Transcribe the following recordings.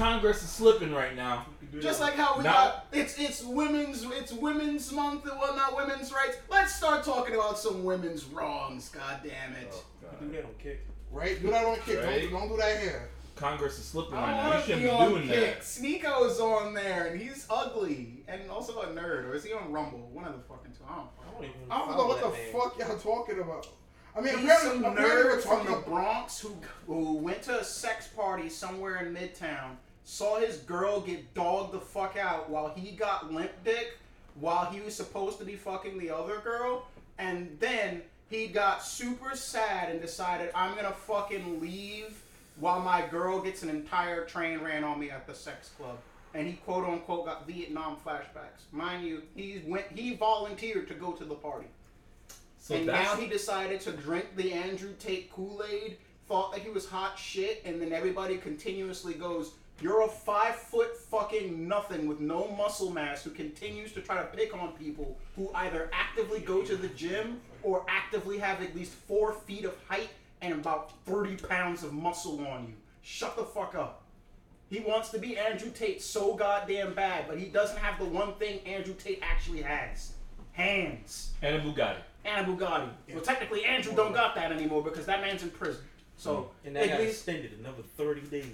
Congress is slipping right now. Just like how we Now- got it's it's women's it's women's month and whatnot, women's rights. Let's start talking about some women's wrongs. God damn it! You do that on kick. Right? Do that on kick. Right. Don't, don't do that here. Congress is slipping I right don't now. You want to shouldn't be be on doing kick. that. Sneako's on there and he's ugly and also a nerd. Or is he on Rumble? One of the fucking two. I don't I don't even I don't know what the man. fuck y'all talking about. I mean, He's apparently, some apparently nerd from the Bronx who who went to a sex party somewhere in Midtown, saw his girl get dogged the fuck out while he got limp dick, while he was supposed to be fucking the other girl, and then he got super sad and decided I'm gonna fucking leave while my girl gets an entire train ran on me at the sex club. And he quote unquote got Vietnam flashbacks. Mind you, he went he volunteered to go to the party So and now he decided to drink the Andrew Tate Kool Aid, thought that he was hot shit, and then everybody continuously goes, You're a five foot fucking nothing with no muscle mass who continues to try to pick on people who either actively go to the gym or actively have at least four feet of height and about 30 pounds of muscle on you. Shut the fuck up. He wants to be Andrew Tate so goddamn bad, but he doesn't have the one thing Andrew Tate actually has hands and a Bugatti. and a Bugatti. Well, technically, Andrew don't got that anymore because that man's in prison. So And that at got least, extended another 30 days.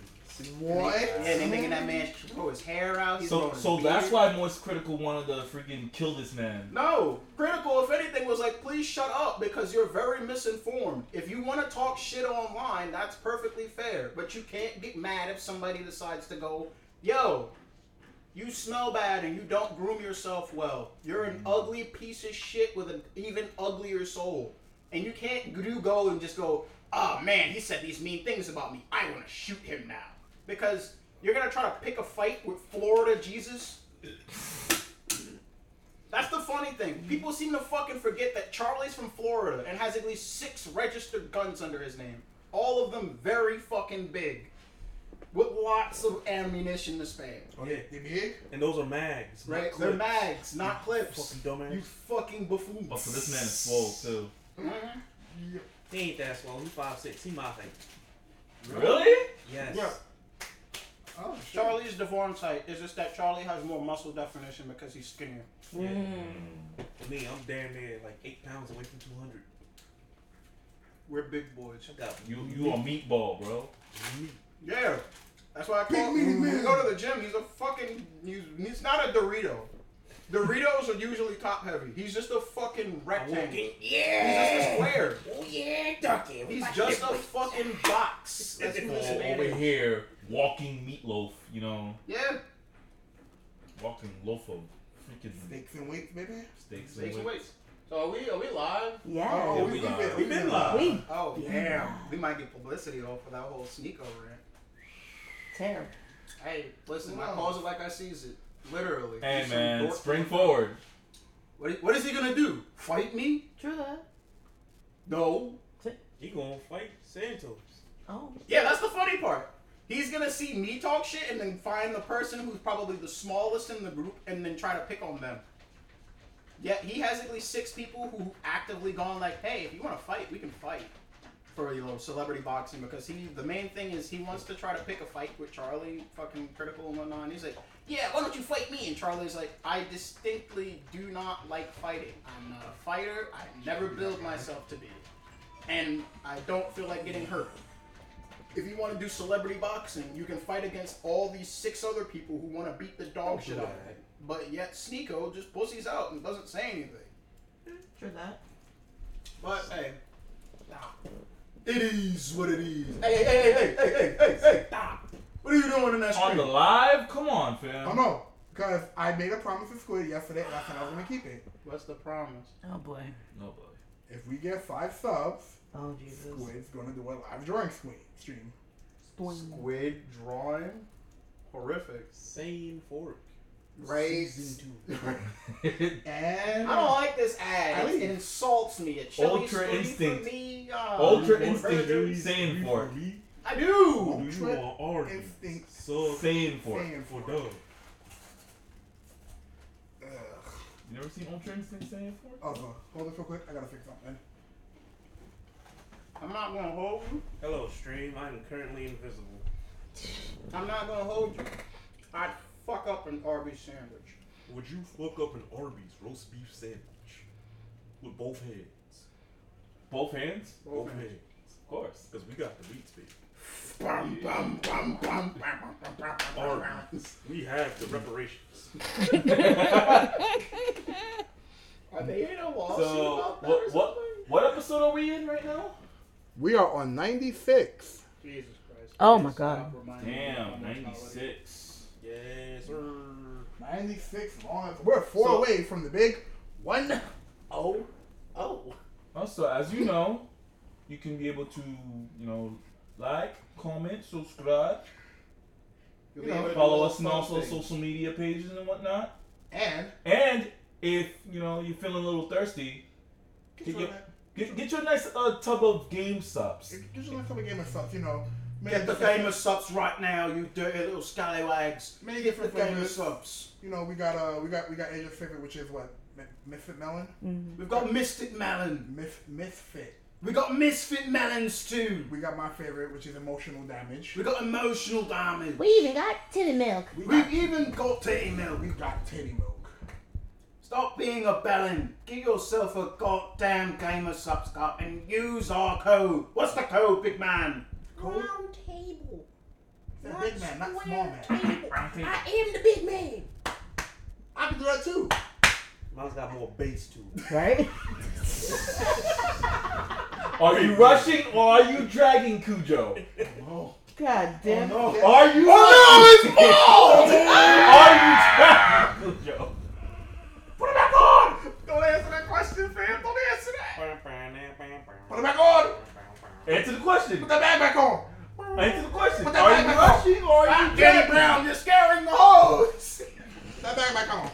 What? yeah, they making that man grow his hair out. He's So so that's beard. why Moist Critikal wanted to freaking kill this man. No, critical. If anything, was like, please shut up because you're very misinformed. If you want to talk shit online, that's perfectly fair. But you can't get mad if somebody decides to go, yo. You smell bad and you don't groom yourself well. You're an mm. ugly piece of shit with an even uglier soul. And you can't do go and just go, oh man, he said these mean things about me. I want to shoot him now. Because you're going to try to pick a fight with Florida Jesus? That's the funny thing. People seem to fucking forget that Charlie's from Florida and has at least six registered guns under his name. All of them very fucking big. With lots of ammunition to spare. Oh, they, they big? And those are mags. not Right? clips. They're mags, not clips. Fucking dumbass. You fucking buffoon. Oh, so this man is swole too. Mhm. He ain't that swole. He 5'6. He my height. Really? Yes. Yeah. Oh, shit. Charlie's deformed type. is just that Charlie has more muscle definition because he's skinnier. Mm. Yeah. For me, I'm damn near like 8 pounds away from 200. We're big boys. I got You you a meatball, bro. meat. Yeah. That's why I Big call meaty him. man. Go to the gym, he's a fucking. He's, he's not a Dorito. Doritos are usually top heavy. He's just a fucking rectangle. Yeah. He's just a square. Oh yeah, ducky. He's just a fucking box. That's who this Or man over here, walking meatloaf. You know, Yeah. walking loaf of freaking Steaks and weights, maybe. steaks. Take and some weights. So are we are we live? Yeah. Oh, Yeah, we, we we, live. been, We we been been live. live. We Oh damn. We might get publicity off of that whole sneak over rant. terrible. Hey, listen, I Wow. calls it like I sees it. Literally. Hey He's man, dork spring forward. What, what is he gonna do? Fight me? True that. No. He gonna fight Santos. Oh. Yeah, that's the funny part. He's gonna see me talk shit and then find the person who's probably the smallest in the group and then try to pick on them. Yet he has at least six people who actively gone like, hey, if you want to fight, we can fight for you know celebrity boxing because he the main thing is he wants to try to pick a fight with Charlie, fucking critical and whatnot. And he's like, yeah, why don't you fight me? And Charlie's like, I distinctly do not like fighting. I'm not a fighter. I never build myself to be, and I don't feel like getting hurt if you want to do celebrity boxing, you can fight against all these six other people who want to beat the dog oh, shit out of you. But yet Sneako just pussies out and doesn't say anything. True that. But hey, nah. it is what it is. Hey, hey, hey, hey, hey, hey, hey, hey, stop. What are you doing in that On stream? the live? Come on, fam. Oh no, because I made a promise with Squid yesterday, and I said I was gonna keep it. What's the promise? Oh boy. No, boy. If we get five subs, Oh Jesus. Squid's gonna do a live drawing screen stream. Boing. Squid drawing, horrific. Same fork. Right. Season. And I don't like this ad. Ali. It insults me. It chili Ultra street Instinct. For me. uh, Ultra. Instinct saying for it. me? I Or do. do you Ultra want Instinct So Saying for it. fan for for dog. You never seen Ultra Instinct saying for it? Oh, hold this real quick. I gotta fix something. I'm not gonna hold you. Hello, stream. I am currently invisible. I'm not gonna hold you. I'd fuck up an Arby's sandwich. Would you fuck up an Arby's roast beef sandwich with both hands? Both hands? Both, Both hands. hands. Of course. Because we got the meats, baby. Bum, bum, bum, bum, bum, bum, bum, bum, bum. Arby's. We have the reparations. Are they in a lawsuit So about that or what what something? what episode are we in right now? We are on 96. Jesus Christ. Oh my God. reminding Damn, my ninety mortality. six. Yes, sir. 96 long. We're four So- away from the big one. Oh. Oh. Also, as you know, you can be able to, you know, like, comment, subscribe, You'll You be know, able to do follow us on fun also social media pages and whatnot. And And if you know you're feeling a little thirsty, get Get your- a, get, get you a nice uh, tub of Gamer Supps. get you a couple game of stuff, you know. Many Get the different- famous subs right now, you dirty little scallywags. Many Get the different famous flavors. subs. You know, we got uh, we got we got Asia's favorite, which is what Mi- Misfit Melon. Mm. We've got Mystic Melon. Mis- Misfit. We got Misfit Melons too. We got my favorite, which is Emotional Damage. We got Emotional Damage. We even got titty milk. We We've got, even got Titty Milk. we got Titty Milk. Stop being a bellend. Get yourself a goddamn gamer subscribe and use our code. What's the code, big man? Cold. Round table. That big man, not small man. Table. Round table. I am the big man. I can do that too. Mine's got more bass to it. Right? Are you rushing or are you dragging Cujo? Oh, God damn. Oh, no. Are you? Oh no, it's bald! Are you dragging Cujo? Put it back on! Don't answer that question, fam. Don't answer that. Put it back on. Answer the question. Put that bag back on. Answer the question. Put that Are back you back on. or are you Danny dragging? Brown, you're scaring the hoes. Put that bag back on.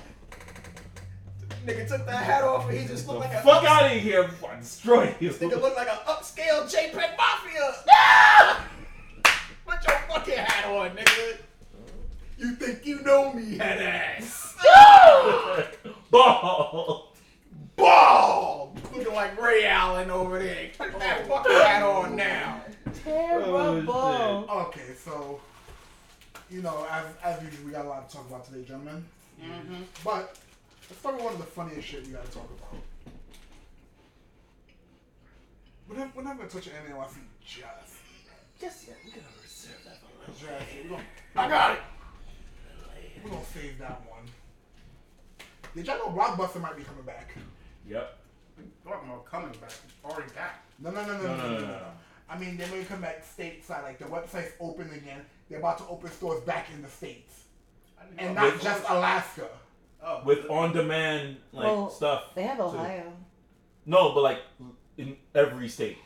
Nigga took that hat off and he just The looked like a fuck out of here before I destroy you. Nigga looked like an upscale JPEG Mafia. Ah! Put your fucking hat on, nigga. You think you know me, head ass. Ball. Bald! Looking like Ray Allen over there. Put that fucking hat on now. Terrible. Oh, Okay, so you know, as as usual, we got a lot to talk about today, gentlemen. Mm-hmm. But let's start with one of the funniest shit we got to talk about. We're not, we're not gonna touch anything unless we just. Just yeah, we're gonna reserve that for Just we're gonna, I got it. we're gonna save that one. Did y'all know Blockbuster might be coming back? Yep. Talking about coming back. Already back. No, no, no, no, No, no, no, no, no, no, no. no. I mean, they're going to come back stateside. Like the website's open again. They're about to open stores back in the states, and not With- just Alaska. Oh, With on-demand like Well, stuff. They have Ohio. No, but like in every state.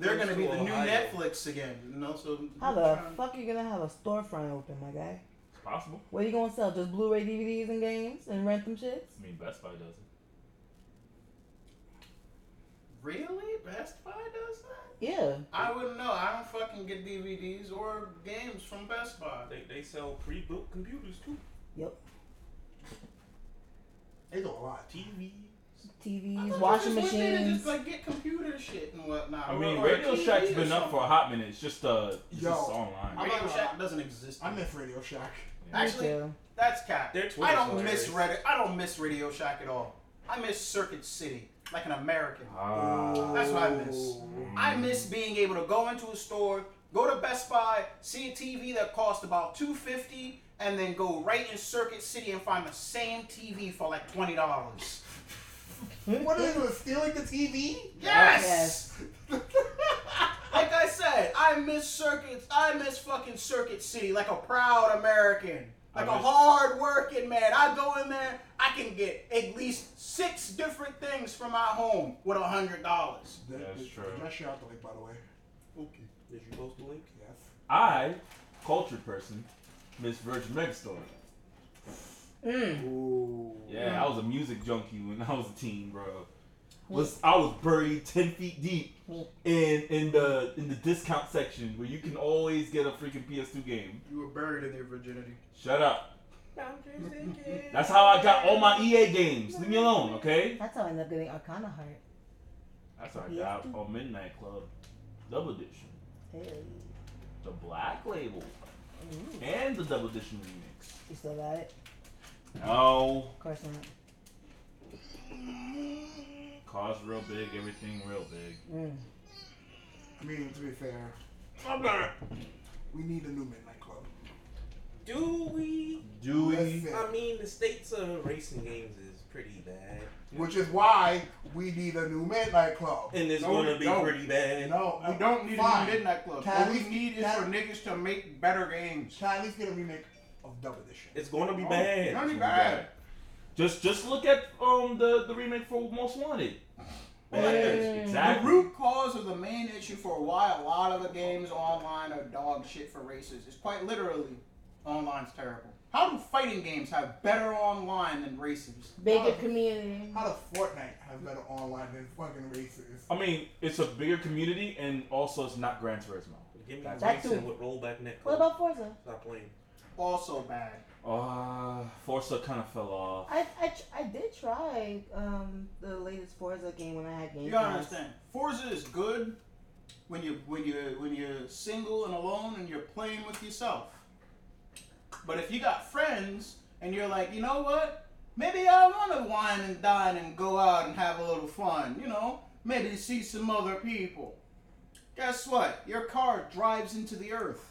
They're gonna be the new Netflix again. You know, so How the fuck are you gonna have a storefront open, my guy? It's possible. What are you gonna sell? Just Blu-ray DVDs and games and rent them shits? I mean, Best Buy doesn't. Really? Best Buy does that? Yeah. I wouldn't know. I don't fucking get DVDs or games from Best Buy. They, they sell pre-built computers too. Yep. They do a lot. TVs. I TVs, washing just went machines. Just like get computer shit and whatnot. I mean, or Radio TV Shack's or been up for a hot minute. It's just uh, it's Yo, just online. I'm Radio not- Shack doesn't exist. I miss Radio Shack. Actually, Me too. that's cap. I don't miss hilarious. Reddit. I don't miss Radio Shack at all. I miss Circuit City, like an American. Ah. That's what I miss. I miss being able to go into a store, go to Best Buy, see a TV that cost about two fifty, and then go right in Circuit City and find the same TV for like twenty dollars. What are they doing? Stealing the TV? Yes. like I said, I miss circuits. I miss fucking Circuit City, like a proud American, like a I miss- hard working man. I go in there, I can get at least six different things from my home with a hundred dollars. Did- That's did- true. Did I share out the link, by the way? Okay. Did you post the link? Yes. I, cultured person, miss Virgin Megastore. Mm. Ooh. Yeah, I was a music junkie when I was a teen, bro. Was I was buried ten feet deep in in the in the discount section where you can always get a freaking PS2 game. You were buried in your virginity. Shut up. That's how I got all my EA games. Leave me alone, okay? That's how I ended up getting Arcana Heart. That's how I got on Midnight Club, DUB Edition, Hey. the black label. and the DUB Edition remix. You still got it? No, Of course not. Cars real big, everything real big. Mm. I mean, to be fair, I'm not. we need a new Midnight Club. Do we? Do we? I mean, the states of racing games is pretty bad, Which is why we need a new Midnight Club. and it's No, gonna be don't. pretty bad. No, We don't need fine. a new Midnight Club. Can All I we least- need is can for I- niggas to make better games. Can I at least get a remake of DUB Edition? It's gonna be Oh, bad. It's gonna be It's bad. Just just look at um the the remake for Most Wanted. Well, like this. Mm. The root cause of the main issue for why a lot of the games online are dog shit for races is quite literally online's terrible. How do fighting games have better online than races? Bigger Oh. community. How does Fortnite have better online than fucking races? I mean, it's a bigger community, and also it's not Gran Turismo. Give me That's That racing too. with rollback net. What about Forza? Stop playing. Also bad. Uh, Forza kind of fell off. I, I, I did try um the latest Forza game when I had Game You gotta Pass. understand. Forza is good when you when you when you're single and alone and you're playing with yourself. But if you got friends and you're like, you know what? Maybe I want to wine and dine and go out and have a little fun. You know, maybe see some other people. Guess what? Your car drives into the earth.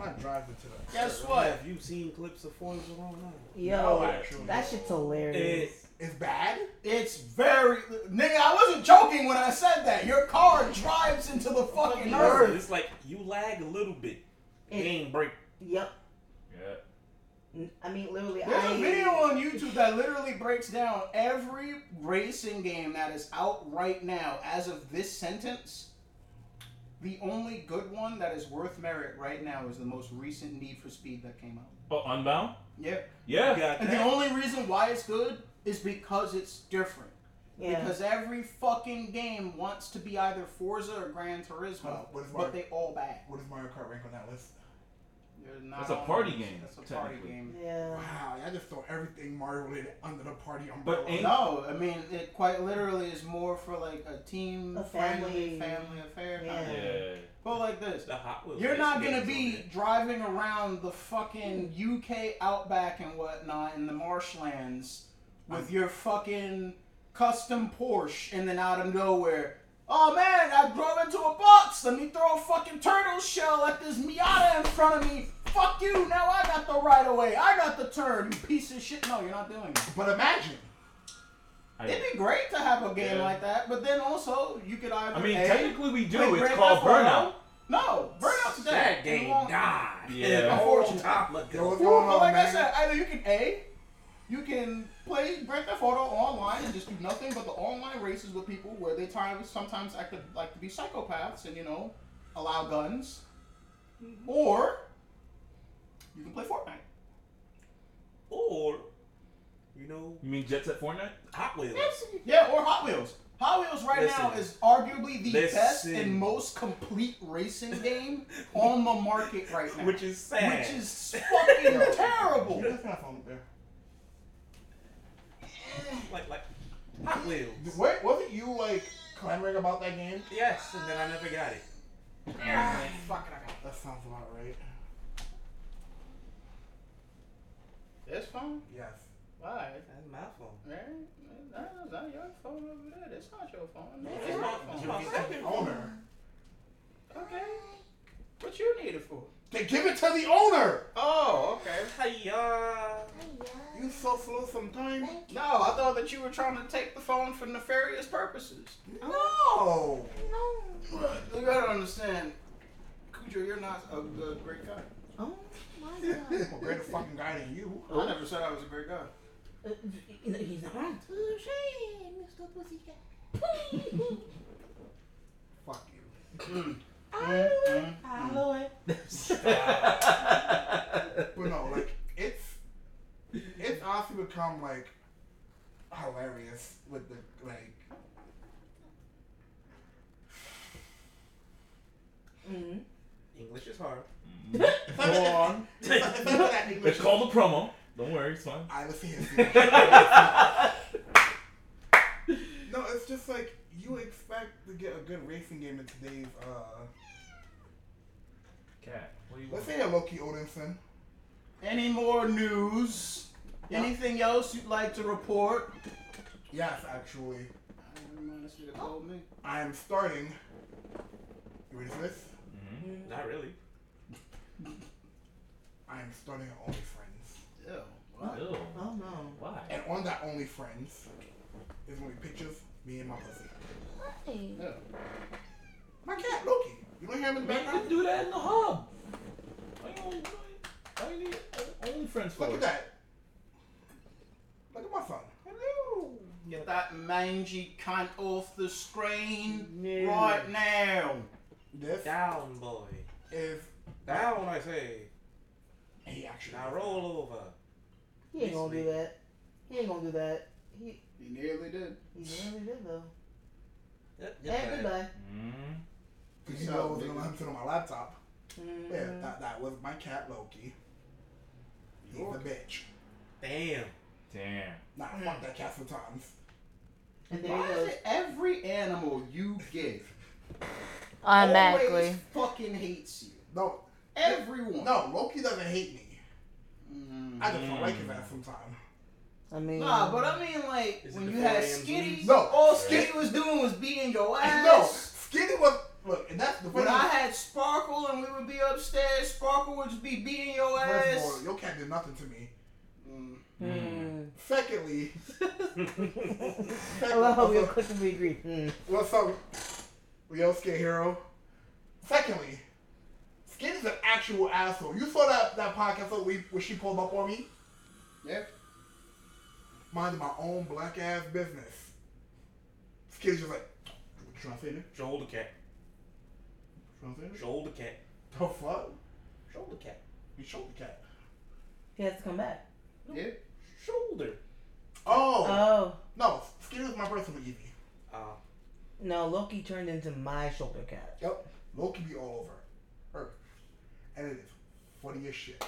I drive it to the. Guess what? Have you seen clips of Forza Online? Yo, No, actually. that shit's hilarious. It's bad. It's very nigga. I wasn't joking when I said that. Your car drives into the fucking earth. It's like you lag a little bit. It- Game break. Yep. Yeah. N- I mean, literally, There's I a video on YouTube that literally breaks down every racing game that is out right now as of this sentence. The only good one that is worth merit right now is the most recent Need for Speed that came out. Oh, Unbound. Yeah. Yeah. Got And the only reason why it's good is because it's different. yeah. Because every fucking game wants to be either Forza or Gran Turismo, Huh, what is but Mario- they all bad. What is Mario Kart rank on that list? They're It's a all- party game, That's a party game. yeah. Wow, I just throw everything Mario related under the party umbrella. But No, I mean it quite literally is more for like a team A friendly family- family affair. Yeah. kind of. Yeah. But like this, The Hot Wheels. you're not gonna be driving around the fucking UK outback and whatnot in the marshlands with your fucking custom Porsche and then out of nowhere. Oh man, I drove into a box. Let me throw a fucking turtle shell at this Miata in front of me. Fuck you. Now I got the right of way. I got the turn. You piece of shit. No, you're not doing it. But imagine. I, It'd be great to have a game Yeah. like that, but then also you could either. I mean, A, technically we do. It's called Theft Burnout. No, Burnout's dead. That It game won't- died. Yeah. Unfortunately. Top of Yo, what's the- But on, like I said, either you can A, you can play Grand Theft Auto online and just do nothing but the online races with people where they try sometimes act like to be psychopaths and you know allow guns, mm-hmm. or you can play Fortnite. Or, you know, You mean Jet Set Fortnite? Hot Wheels. Yeah, or Hot Wheels. Hot Wheels right now Listen. is arguably the best Listen. and most complete racing game on the market right now. Which is sad. Which is fucking terrible. That's my phone up there. like like Hot Wheels. Wait, wasn't you like clamoring about that game? Yes, and then I never got it. Fuck it, I got That sounds about right. This phone? Yes. Why? That's my phone. Right? That's not your phone over there. That's not your phone. It's It's my- my it's phone. my second. Owner. Okay. What you need it for? They give it to the owner. Oh, okay. Hey, uh, You so slow sometimes. No, I thought that you were trying to take the phone for nefarious purposes. No. No. You gotta understand, Cujo, you're not a, a great guy. Oh my I'm a god. greater fucking guy than you. I never said I was a great guy. Uh, He's not wrong. Touche, Mr. Pussycat. Fuck you. Aloe. But no, like it's it's honestly become like hilarious with the like Mm. English is hard. Go on. It's called a promo. Don't worry, it's fine. I listen here. no, it's just like you expect to get a good racing game in today's uh Cat. What do you Let's want? say a Loki Odinson. Any more news? Anything else you'd like to report? Yes, actually. I don't know, this nigga told me. I am starting. You ready for this? Mhm. Not really. I am starting an OnlyFriends. Ew. Oh, what? Ew. Oh no. Why? And on that OnlyFriends is gonna be pictures me and my pussy. Hey. Ew. My cat Loki. You don't hear him in the Man, you background? can do that in the hub. Why you only, why you need only friends for Look at that. Look at my son. Hello. Get that mangy cunt off the screen Yeah. right now. This Down, boy. is Down, I say. he actually. Now roll over. He ain't gonna do that. He ain't gonna do that. He He nearly did. he nearly did though. Yep, Hey, goodbye. Mm. Because you know I was gonna let him sit on my laptop. Mm. Yeah, that, that was my cat Loki. He's a bitch. Damn. Damn. Nah, fuck that cat sometimes. And there Why he is it every animal you get Automatically. always fucking hates you? No, Everyone. no, Loki doesn't hate me. Mm. I just don't like his ass sometimes. I mean. Nah, but I mean, like, when you had Florian Skitty, No. all Skitty was doing was beating your ass. No, Skinny was look, and that's the When funny. I had Sparkle and we would be upstairs, Sparkle would just be beating your First of ass. all, your cat did nothing to me. Mm. Mm. Secondly, I love how we quickly agree. Mm. what's up, Yo Skate Hero? Secondly, Skinny's an actual asshole. You saw that that podcast where, we, where she pulled up on me? Yeah. Minding my own black ass business. Skinny's just like, what you trying to say there? Shoulder cat. Trying to say there? Shoulder cat. The fuck? Shoulder cat. You showed the cat. He has to come back. Yeah. Shoulder. Oh, Oh. no, Skinny's my personal Evie. Uh, No, Loki turned into my shoulder cat. Yep. Loki be all over her. And it is funny as shit.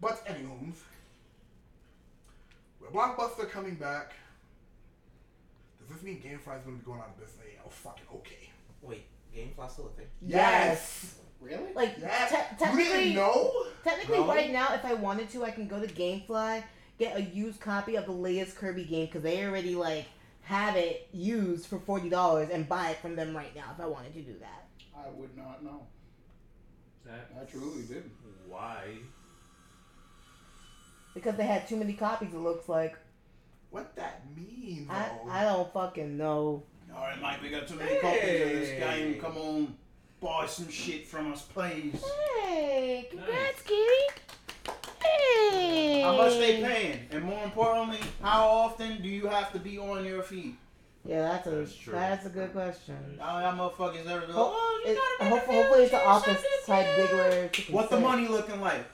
But anywho's, with Blockbuster coming back, does this mean GameFly is going to be going out of business? Yeah, oh, fucking okay. wait. Gamefly still a thing? Yes. Really? Like Yes. te- you technically, didn't know? technically, No. right now, if I wanted to, I can go to GameFly, get a used copy of the latest Kirby game because they already like have it used for forty dollars and buy it from them right now if I wanted to do that. I would not know. That, I truly did. why? Because they had too many copies. It looks like What that means, I though. I don't fucking know. All right, Mike, we got too many copies of this game. Come on, buy some shit from us, please. Hey, congrats, Kitty. Hey. How much they paying? And more importantly, how often do you have to be on your feet? Yeah, that's a That's true. that's a good question. How y'all motherfuckers ever go, oh, you it- gotta ho- make hopefully it's an bill, office type shit, gig shit." where What the money looking like?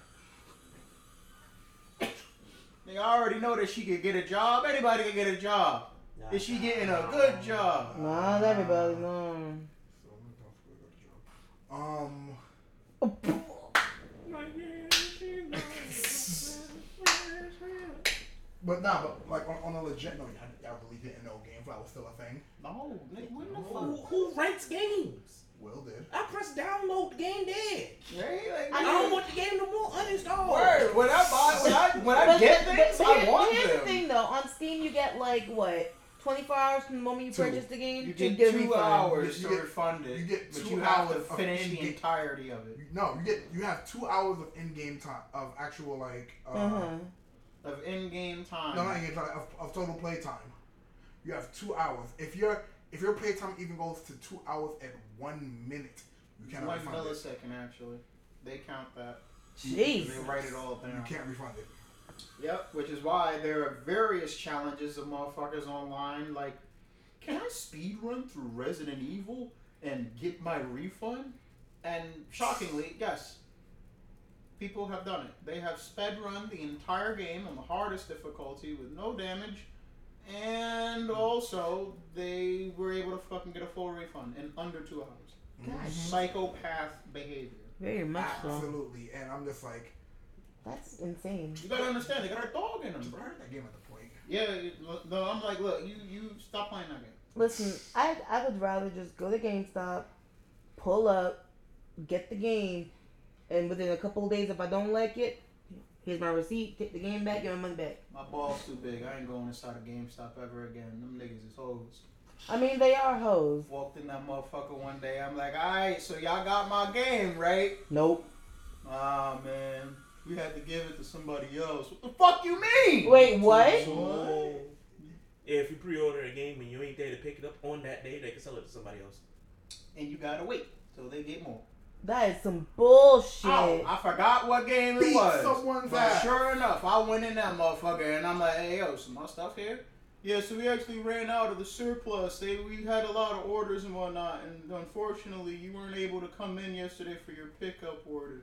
Nigga, I already know that she could get a job. Anybody can get a job. Is she getting a good job? Not everybody, no. Um, but nah, but like on, on a legit note, a thing. No, nigga, what the Who, fuck? who ranks games? Well then. I press download the game dead. Right? Like, I don't want the game no more uninstalled. Word. When I buy, when I when I get but- things, but I here- want here's them. the thing though, on Steam you get like what, 24 hours from the moment you Two. purchase the game You to get get two refund. hours You to refund it, you get but two you have hours to of finish the in-game- entirety of it. No, you get you have two hours of in-game time of actual like uh, Uh-huh. Of in-game time. no not in-game time of, of total play time. You have two hours. If your if your play time even goes to two hours and one minute, you cannot One refund it. millisecond, actually. They count that. Jeez. They write it all down. You can't refund it. Yep, which is why there are various challenges of motherfuckers online. Like, can I speed run through Resident Evil and get my refund? And shockingly, yes, people have done it. They have sped run the entire game on the hardest difficulty with no damage, and also they were able to fucking get a full refund in under two hours. God, mm-hmm. Psychopath behavior. very much so. Absolutely, and I'm just like, That's insane. You gotta understand, they got a dog in them, I bro. heard that game at the point. Yeah, you- no, I'm like, look, you you stop playing that game. Listen, I I would rather just go to GameStop, pull up, get the game, and within a couple of days, if I don't like it, here's my receipt. Take the game back. Get my money back. My ball's too big. I ain't going inside a GameStop ever again. Them niggas is hoes. I mean, they are hoes. Walked in that motherfucker one day. I'm like, alright, so y'all got my game, right? Nope. Ah, man. We had to give it to somebody else. What the fuck you mean? Wait, what? So, if you pre-order a game and you ain't there to pick it up on that day, they can sell it to somebody else. And you gotta wait till they get more. That is some bullshit. Oh, I forgot what game it Beat was. someone's but ass. sure enough, I went in that motherfucker and I'm like, hey, yo, some my stuff here? Yeah, so we actually ran out of the surplus. They, we had a lot of orders and whatnot, and unfortunately, you weren't able to come in yesterday for your pickup order.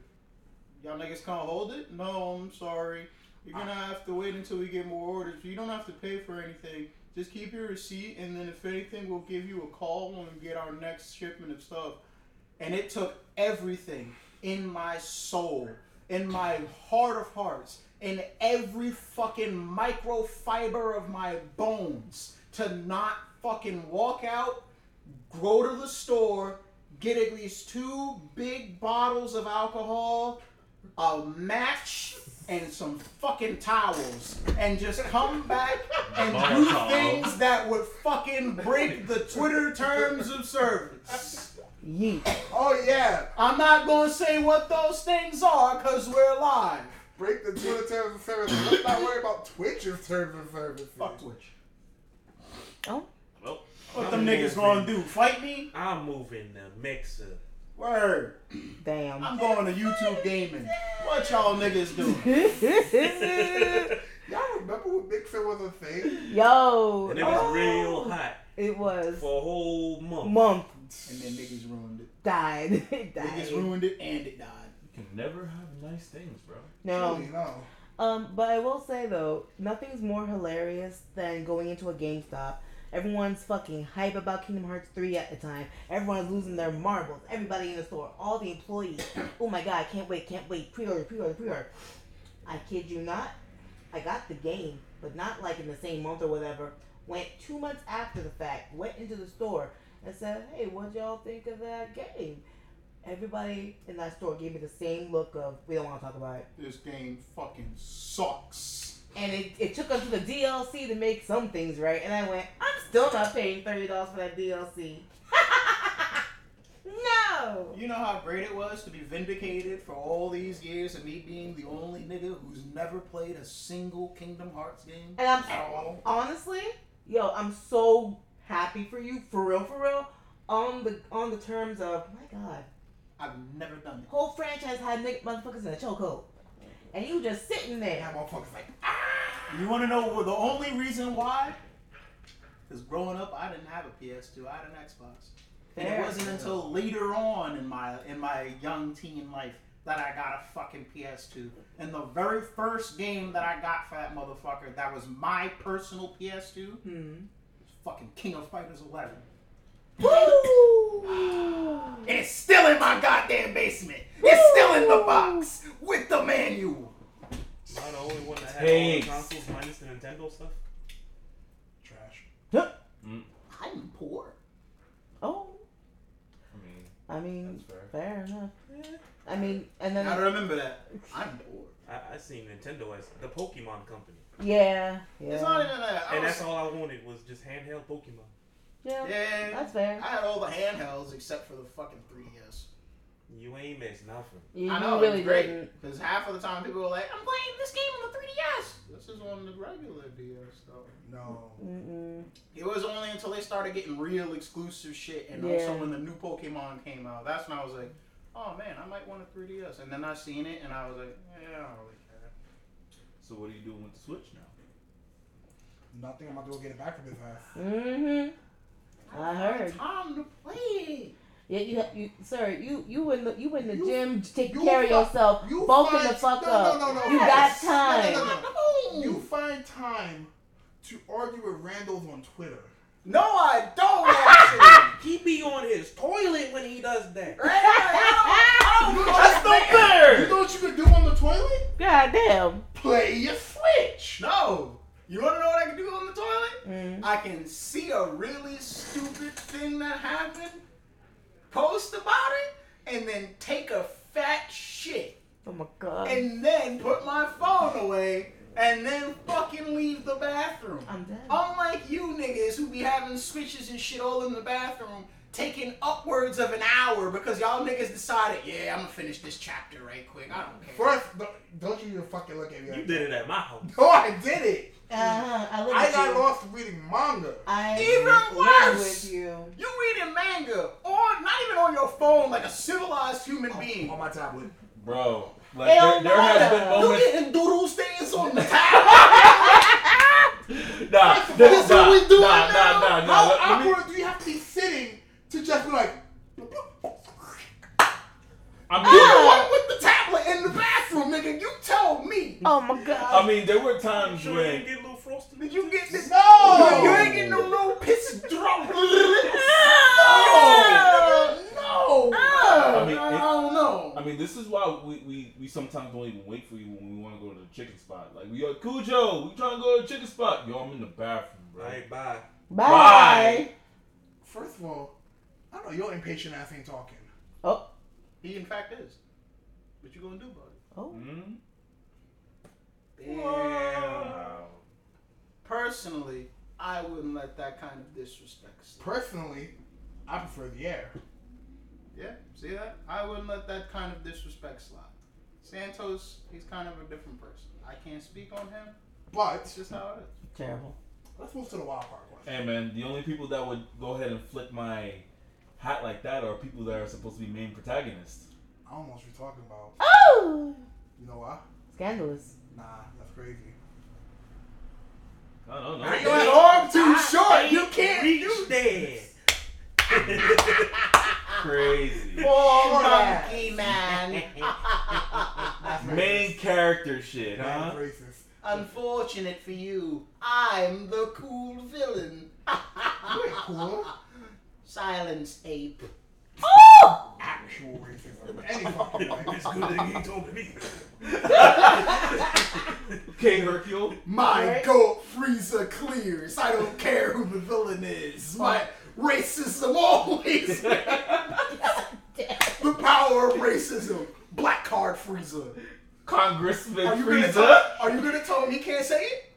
Y'all niggas can't hold it? No, I'm sorry. You're gonna ah. have to wait until we get more orders. You don't have to pay for anything. Just keep your receipt, and then if anything, we'll give you a call when we get our next shipment of stuff. And it took everything in my soul, in my heart of hearts, in every fucking microfiber of my bones to not fucking walk out, go to the store, get at least two big bottles of alcohol, a match, and some fucking towels, and just come back and do things that would fucking break the Twitter terms of service. Yeet. Oh yeah. I'm not gonna say what those things are because we're live. Break the Twitter terms of service. Let's not worry about Twitch's terms of service. Fuck Twitch. Oh, Well, What I'm them niggas gonna do? Fight me? I'm moving the mixer. Word. damn. I'm going to YouTube gaming. What y'all niggas doing? Y'all remember when Mixer was a thing? Yo. And it was oh, real hot It was. for a whole month. Month And then niggas ruined it. died. it died. Niggas ruined it and it died. You can never have nice things, bro. No. Truly, no. Um, but I will say though, nothing's more hilarious than going into a GameStop. Everyone's fucking hype about Kingdom Hearts 3 at the time. Everyone's losing their marbles. Everybody in the store, all the employees. Oh my god, can't wait, can't wait. Pre-order, pre-order, pre-order. I kid you not. I got the game, but not like in the same month or whatever. Went two months after the fact, went into the store and said, Hey, what y'all think of that game? Everybody in that store gave me the same look of, we don't want to talk about it. This game fucking sucks. And it, it took us to the DLC to make some things right. And I went, I'm still not paying $30 for that DLC. no! You know how great it was to be vindicated for all these years of me being the only nigga who's never played a single Kingdom Hearts game And I'm at all. honestly, yo, I'm so happy for you, for real, for real. On the on the terms of my God, I've never done it. whole franchise had nigga motherfuckers in a chokehold, and you just sitting there. That motherfucker's like, You want to know what the only reason why? Because growing up, I didn't have a PS2. I had an Xbox. And it wasn't until later on in my in my young teen life that I got a fucking PS2. And the very first game that I got for that motherfucker that was my personal PS2 Hmm. Was fucking King of Fighters 11. Woo! And it's still in my goddamn basement. It's still in the box with the manual. Am I the only one that had Thanks. all the consoles minus the Nintendo stuff? trash. huh mm. I'm poor. Oh, I mean, I mean, That's fair enough. I mean, and then I remember that. I'm poor. I, I seen Nintendo as the Pokemon company. Yeah, yeah, It's not even that. I And was- that's all I wanted was just handheld Pokemon. yeah, Yeah. That's fair. I had all the handhelds except for the fucking 3DS. You ain't missed nothing. You, I you know, really it's great. Because half of the time people are like, I'm playing this game on the 3DS. This is on the regular DS, though. No. Mm-mm. It was only until they started getting real exclusive shit, and Yeah. also when the new Pokemon came out, that's when I was like, oh man, I might want a 3DS. And then I seen it, and I was like, yeah, I don't really care. So what are you doing with the Switch now? Nothing. I'm about to go get it back from his ass. Mm-hmm. I heard. Time to play. Yeah, you, you, sir, you, you in the, you in the You- gym, take you care of yourself, you bulking find- the fuck no, up. no, no, no. You Yes. got time. No, no, no, no. No, You find time to argue with Randall's on Twitter. no I don't actually. He be on his toilet when he does that. Right? I don't, I don't That's no fair. You know what you can do on the toilet? God damn. Play your Switch. No. You want to know what I can do on the toilet? Mm. I can see a really stupid thing that happened, post about it, and then take a fat shit Oh my god. and then put my phone away and then fucking leave the bathroom. I'm dead. Unlike you niggas who be having switches and shit all in the bathroom, taking upwards of an hour because y'all niggas decided, yeah, I'm gonna finish this chapter right quick. I don't care. First, don't, don't you even fucking look at me. You did it at my house. No, I did it. Uh-huh. I I got you. lost reading manga. I Even worse. with you. You reading manga on not even on your phone like a civilized human being. On my tablet. Bro, It like there, there has matter. been You getting doodle stains on the tablet. Nah, This this, is what we doing nah, now. nah, nah, nah, How Let me- awkward do you have to be sitting to just be like, I You the mean, ah, one with the tablet in the bathroom, nigga. You told me. Oh my god. I mean, there were times Sure, you when didn't get a little frosted. Did you get this? no! You ain't getting no little piss drop. no. No. I mean, I don't know. I mean, this is why we, we, we sometimes don't even wait for you when we want to go to the chicken spot. Like, we are Cujo, we trying to go to the chicken spot. Yo, I'm in the bathroom, bro. Alright, bye. Bye. Bye. First of all, I know your impatient ass ain't talking. Oh. He in fact is. What you gonna do about it? Oh. Hmm? Damn. Wow. Personally, I wouldn't let that kind of disrespect slide. Personally, I prefer the air. Yeah, see that? I wouldn't let that kind of disrespect slide. Santos, he's kind of a different person. I can't speak on him. But It's just how it is. Terrible. let's move to the wild card question. Hey, man, the only people that would go ahead and flip my hat like that are people that are supposed to be main protagonists. I don't know what you're talking about. Oh. You know why? Scandalous. Nah, that's crazy. I don't know. Now your arm too ah, short. You can't reach do there. Crazy. Oh, Yeah. monkey man. That's Main character shit, That's huh? racist. Unfortunate for you, I'm the cool villain. You ain't cool. Silence ape. Oh. Actual racism. Any fucking way. It's good that he told me. Okay, Hercule. My Right. goat Frieza clears. I don't care who the villain is. My racism always. the power of racism. Black card Frieza. Congressman Are you gonna Frieza. Are you gonna tell him he can't say it?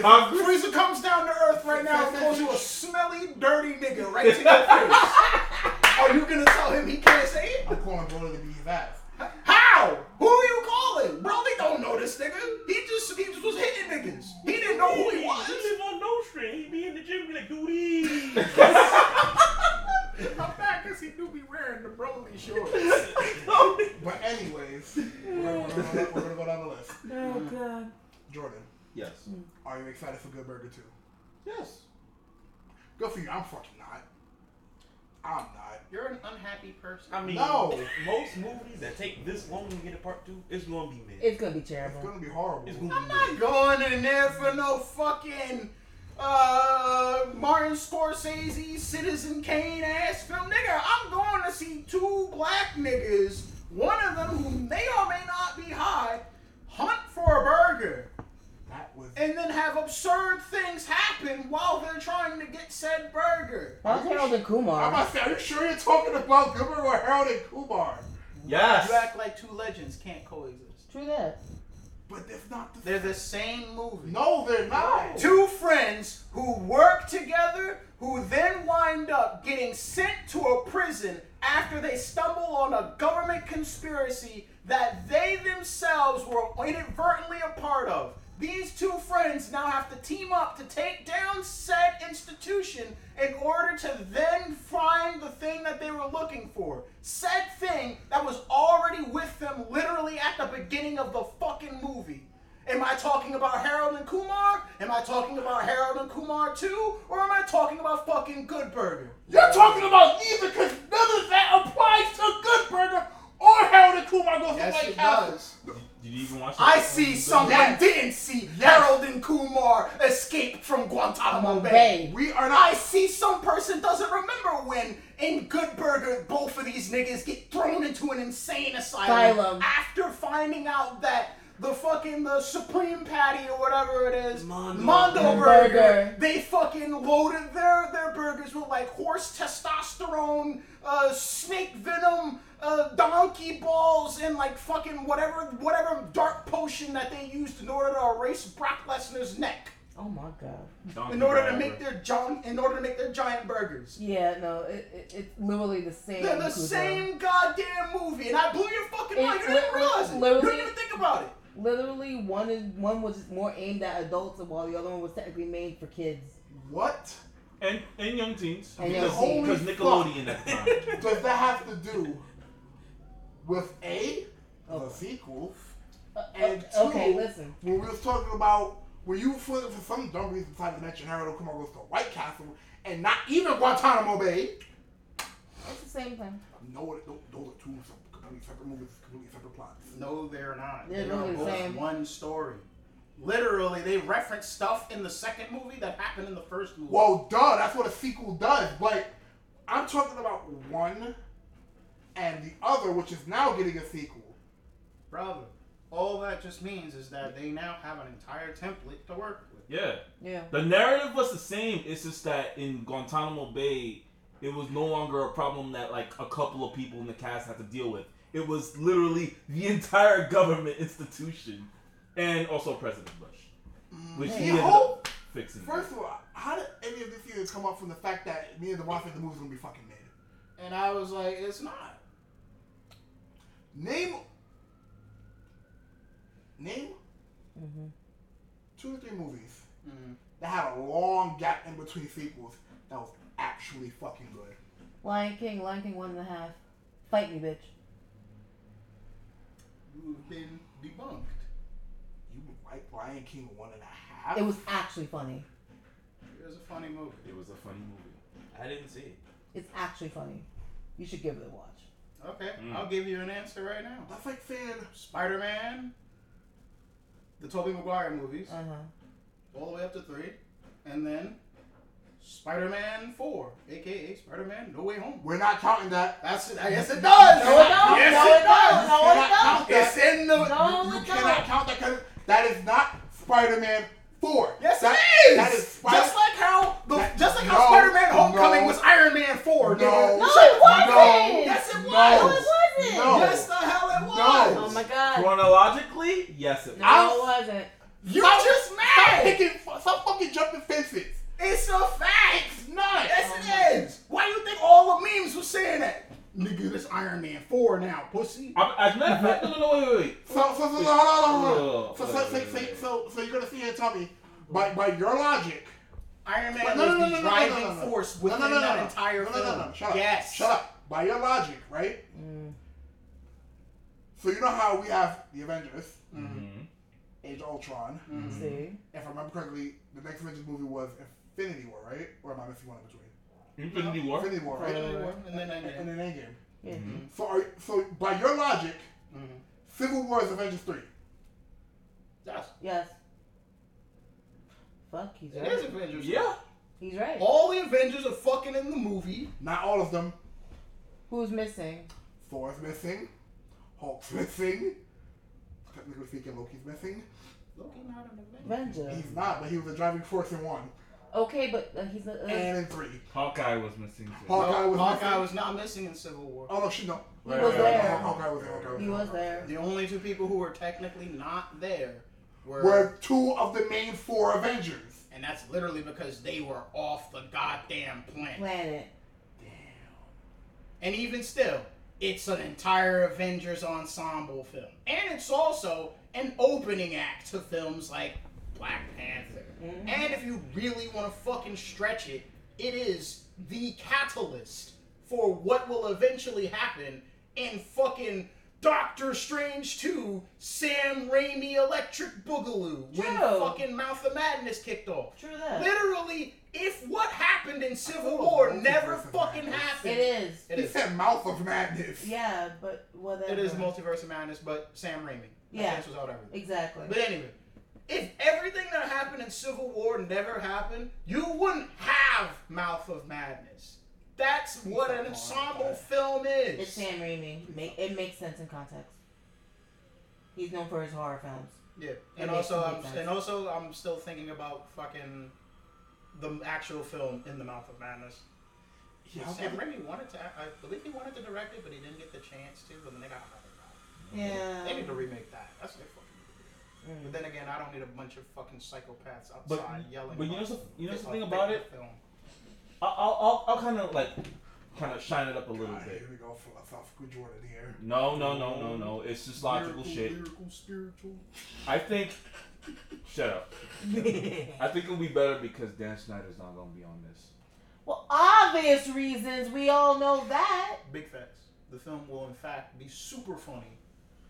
Congress. Frieza comes down to earth right now and calls you a smelly, dirty nigga right to your face. Are you gonna tell him he can't say it? I'm calling Broly to be his ass. How? Who are you calling? Bro, they don't know this nigga. He just he just was hitting niggas. He didn't know who he He was. live on no string. He be in the gym be like, duty. I'm back because he do be wearing the Broly shorts. But anyways, we're gonna, we're, gonna, we're gonna go down the list. Oh god. Jordan, Yes. are you excited for Good Burger 2? Yes. Good for you. I'm fucking not. I'm not. You're an unhappy person. I mean, No. most movies that take this long to get a part two, it's gonna be mid. It's gonna be terrible. It's terrible. gonna be horrible. It's gonna I'm be not mid. going in there for no fucking uh Martin Scorsese, Citizen Kane ass film. Nigga, I'm going to see two black niggas, one of them who may or may not be high, hunt for a burger. That was. And then have absurd things happen while they're trying to get said burger. How's Harold and I'm Kumar? about to say, are you sure you're talking about Good Burger or Harold and Kumar? Yes. You act like two legends can't coexist. True that. But that's not the. They're the same movie. No, they're not. Two friends who work together, who then wind up getting sent to a prison after they stumble on a government conspiracy that they themselves were inadvertently a part of. These two friends now have to team up to take down said institution in order to then find the thing that they were looking for. Said thing that was already with them literally at the beginning of the fucking movie. Am I talking about Harold and Kumar? Am I talking about Harold and Kumar 2? Or am I talking about fucking Good Burger? You're talking about neither because none of that applies to Good Burger or Harold and Kumar goes to Yes, White it Castle. does. Did you even watch I that? see someone Yes. didn't see Harold and Kumar escape from Guantanamo Bay. Bay. We are not. I see some person doesn't remember when in Good Burger both of these niggas get thrown into an insane asylum, Asylum. after finding out that the fucking the Supreme Patty or whatever it is, Mondo. Mondo Burger. Burger, they fucking loaded their their burgers with like horse testosterone, uh, snake venom, uh, donkey balls, and like fucking whatever whatever dark potion that they used in order to erase Brock Lesnar's neck. Oh my god. Donkey In order to Driver. make their giant, in order to make their giant burgers. Yeah, no, it, it, it's literally the same. They're the Kuzo. same goddamn movie, and I blew your fucking It's mind. You li- didn't realize it. You literally- didn't even think about it. Literally, one is one was more aimed at adults, while the other one was technically made for kids. What and and young teens And because, young teens. because Nickelodeon at the time. does that have to do with A, the sequel, Uh, and uh, okay, two, listen. when we was talking about when you for, for some dumb reason decided to mention Harold Kumar goes to White Castle and not even Guantanamo Bay. It's the same thing. No, it- tho- those are two completely separate movies, completely separate plots. No, they're not. They're they are both same. one story. Literally, they reference stuff in the second movie that happened in the first movie. Well, duh, that's what a sequel does. But I'm talking about one and the other, which is now getting a sequel. brother, all that just means is that they now have an entire template to work with. Yeah, Yeah. the narrative was the same. It's just that in Guantanamo Bay, it was no longer a problem that like a couple of people in the cast had to deal with. It was literally the entire government institution, and also President Bush, which Hey, he you ended hope- up fixing. First of all, how did any of this even come up from the fact that me and the Mafia the movie's gonna be fucking made? And I was like, it's not. Name, name Mm-hmm. two or three movies Mm. that had a long gap in between sequels that was actually fucking good. Lion King, Lion King one and a half. Fight me, bitch. You've been debunked. You like Lion King one and a half? It was actually funny. It was a funny movie. It was a funny movie. I didn't see it. It's actually funny. You should give it a watch. Okay, Mm. I'll give you an answer right now. That's like saying Spider Man, the Tobey Maguire movies, Uh huh. all the way up to three, and then Spider Man 4, aka Spider Man No Way Home. we're not counting that. That's it. Yes, it does. No, it don't. Yes, it it does. No, it cannot count It's in the. No, you it cannot don't. count that because that is not Spider-Man Four. Yes, that, it is. That is Spider- just like how the That- just like how no, Spider-Man: Homecoming no, was Iron Man Four. no, nigga. No, Shut it the fuck wasn't. up. Yes, it was. No, it wasn't. No. Yes, the hell it was. No. Oh my god. Chronologically, yes, it was. No, I'm- it wasn't. You Stop- just Stop mad. picking. Stop fucking jumping fences. It's a fact. It's not. Yes, oh it is. Why do you think all the memes were saying that? Nigga, this Iron Man 4 now, pussy. I'm- As a matter of fact, no, no, no, wait, wait, wait. So, so, so, so, hold on, hold on, hold on. Oh, So, so, so, so, so, so you're gonna see here and tell me, by, by your logic, Iron Man But no, was no, no, the no, no, no, driving no, no, no. force within no, no, no, that no. entire film. no, no, no, shut up. Yes. Shut up. By your logic, right? Mm. So you know how we have the Avengers, Mhm. Age of Ultron. Mhm. See? If I remember correctly, the next Avengers movie was Infinity War, right? Or am I missing one in between? Infinity War. Infinity War, right? Infinity War, and then And, Endgame. and then Endgame. Yeah. Mhm. So, are, so by your logic, Mhm. Civil War is Avengers three. Yes. Yes. Fuck, he's It right. is Avengers. Yeah. He's right. All the Avengers are fucking in the movie. Not all of them. Who's missing? Thor's missing. Hulk's missing. Technically speaking, Loki's missing. Loki not an Avenger. Avenger. He's not, but he was a driving force in one Okay, but uh, he's not. Uh, and in three. Hawkeye was missing too. Hawkeye No, was Hawkeye missing. was not missing in Civil War. Oh no, she no. He was Yeah, there. Hawkeye was there. Hawkeye was he there. was there. The only two people who were technically not there were, Were two of the main four Avengers. and that's literally because they were off the goddamn planet. Planet. Damn. And even still, it's an entire Avengers ensemble film. And it's also an opening act to films like Black Panther. Mhm. And if you really want to fucking stretch it, it is the catalyst for what will eventually happen in fucking Doctor Strange 2 Sam Raimi Electric Boogaloo when fucking Mouth of Madness kicked off. True that. Literally, if what happened in Civil War never fucking happened. It is. It he is. said mouth of madness. Yeah, but whatever. It is Multiverse of Madness, but Sam Raimi. Yeah. That was out everything. Exactly. But anyway, if everything that happened in Civil War never happened, you wouldn't have Mouth of Madness. That's what an ensemble film is. It's Sam Raimi. It makes sense in context. He's known for his horror films. Yeah, and also, I'm, sense. and also, I'm still thinking about fucking the actual film in the Mouth of Madness. Yeah, I'll Sam Raimi wanted to. I believe he wanted to direct it, but he didn't get the chance to. But then they got another guy. Yeah. They need to remake that. That's what they fucking. Need to do. Mm. But then again, I don't need a bunch of fucking psychopaths But- outside yelling. but you know about some- you know this something about it? Film. I'll, I'll, I'll, I'll kind of like, kind of shine it up a little God, bit. Here we go, philosophical Jordan here. No, no, no, no, no. It's just logical Lyrical, shit. Lyrical, spiritual. I think. Shut up. I think it'll be better because Dan Schneider's not gonna be on this. well, obvious reasons. We all know that. Big facts. The film will in fact be super funny,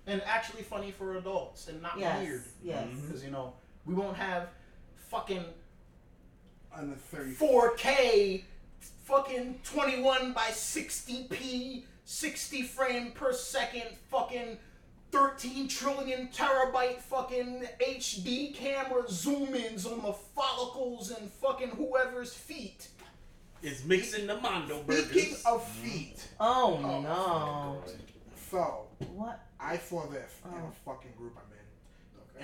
and actually funny for adults, and not Yes. weird. Yes. Mhm. Because you know we won't have fucking Unnecessary. 4K, fucking 21 by 60p, 60 frame per second, fucking 13 trillion terabyte fucking HD camera zoom ins on the follicles and fucking whoever's feet. It's mixing the Mondo Speaking burgers. of feet, Oh, Oh, no. so What? I saw this in Oh. a fucking group I'm in.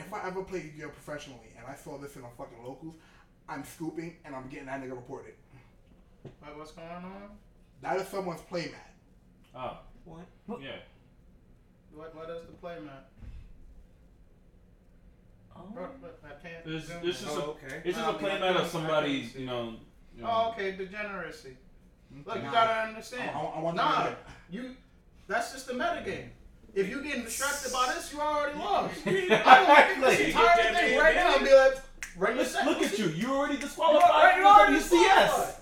If I ever play Yu-Gi-Oh professionally and I saw this in a fucking locals, I'm scooping and I'm getting that nigga reported. What, what's going on? That is someone's playmat. Oh, What? yeah. What, what is the playmat? Oh. Bro, what, I can't. It's, zoom it's in. just Oh, a, okay. it's just I a mean, I playmat of somebody's, you know. You know Oh, okay, degeneracy. Look, you gotta understand. I, I, I want Nah, to you. That's just the metagame. If you getting distracted by this, you already lost. I Exactly. don't want this entire thing right now and be like, right Look, look at you. You already You disqualified already, from you already the WCS disqualified.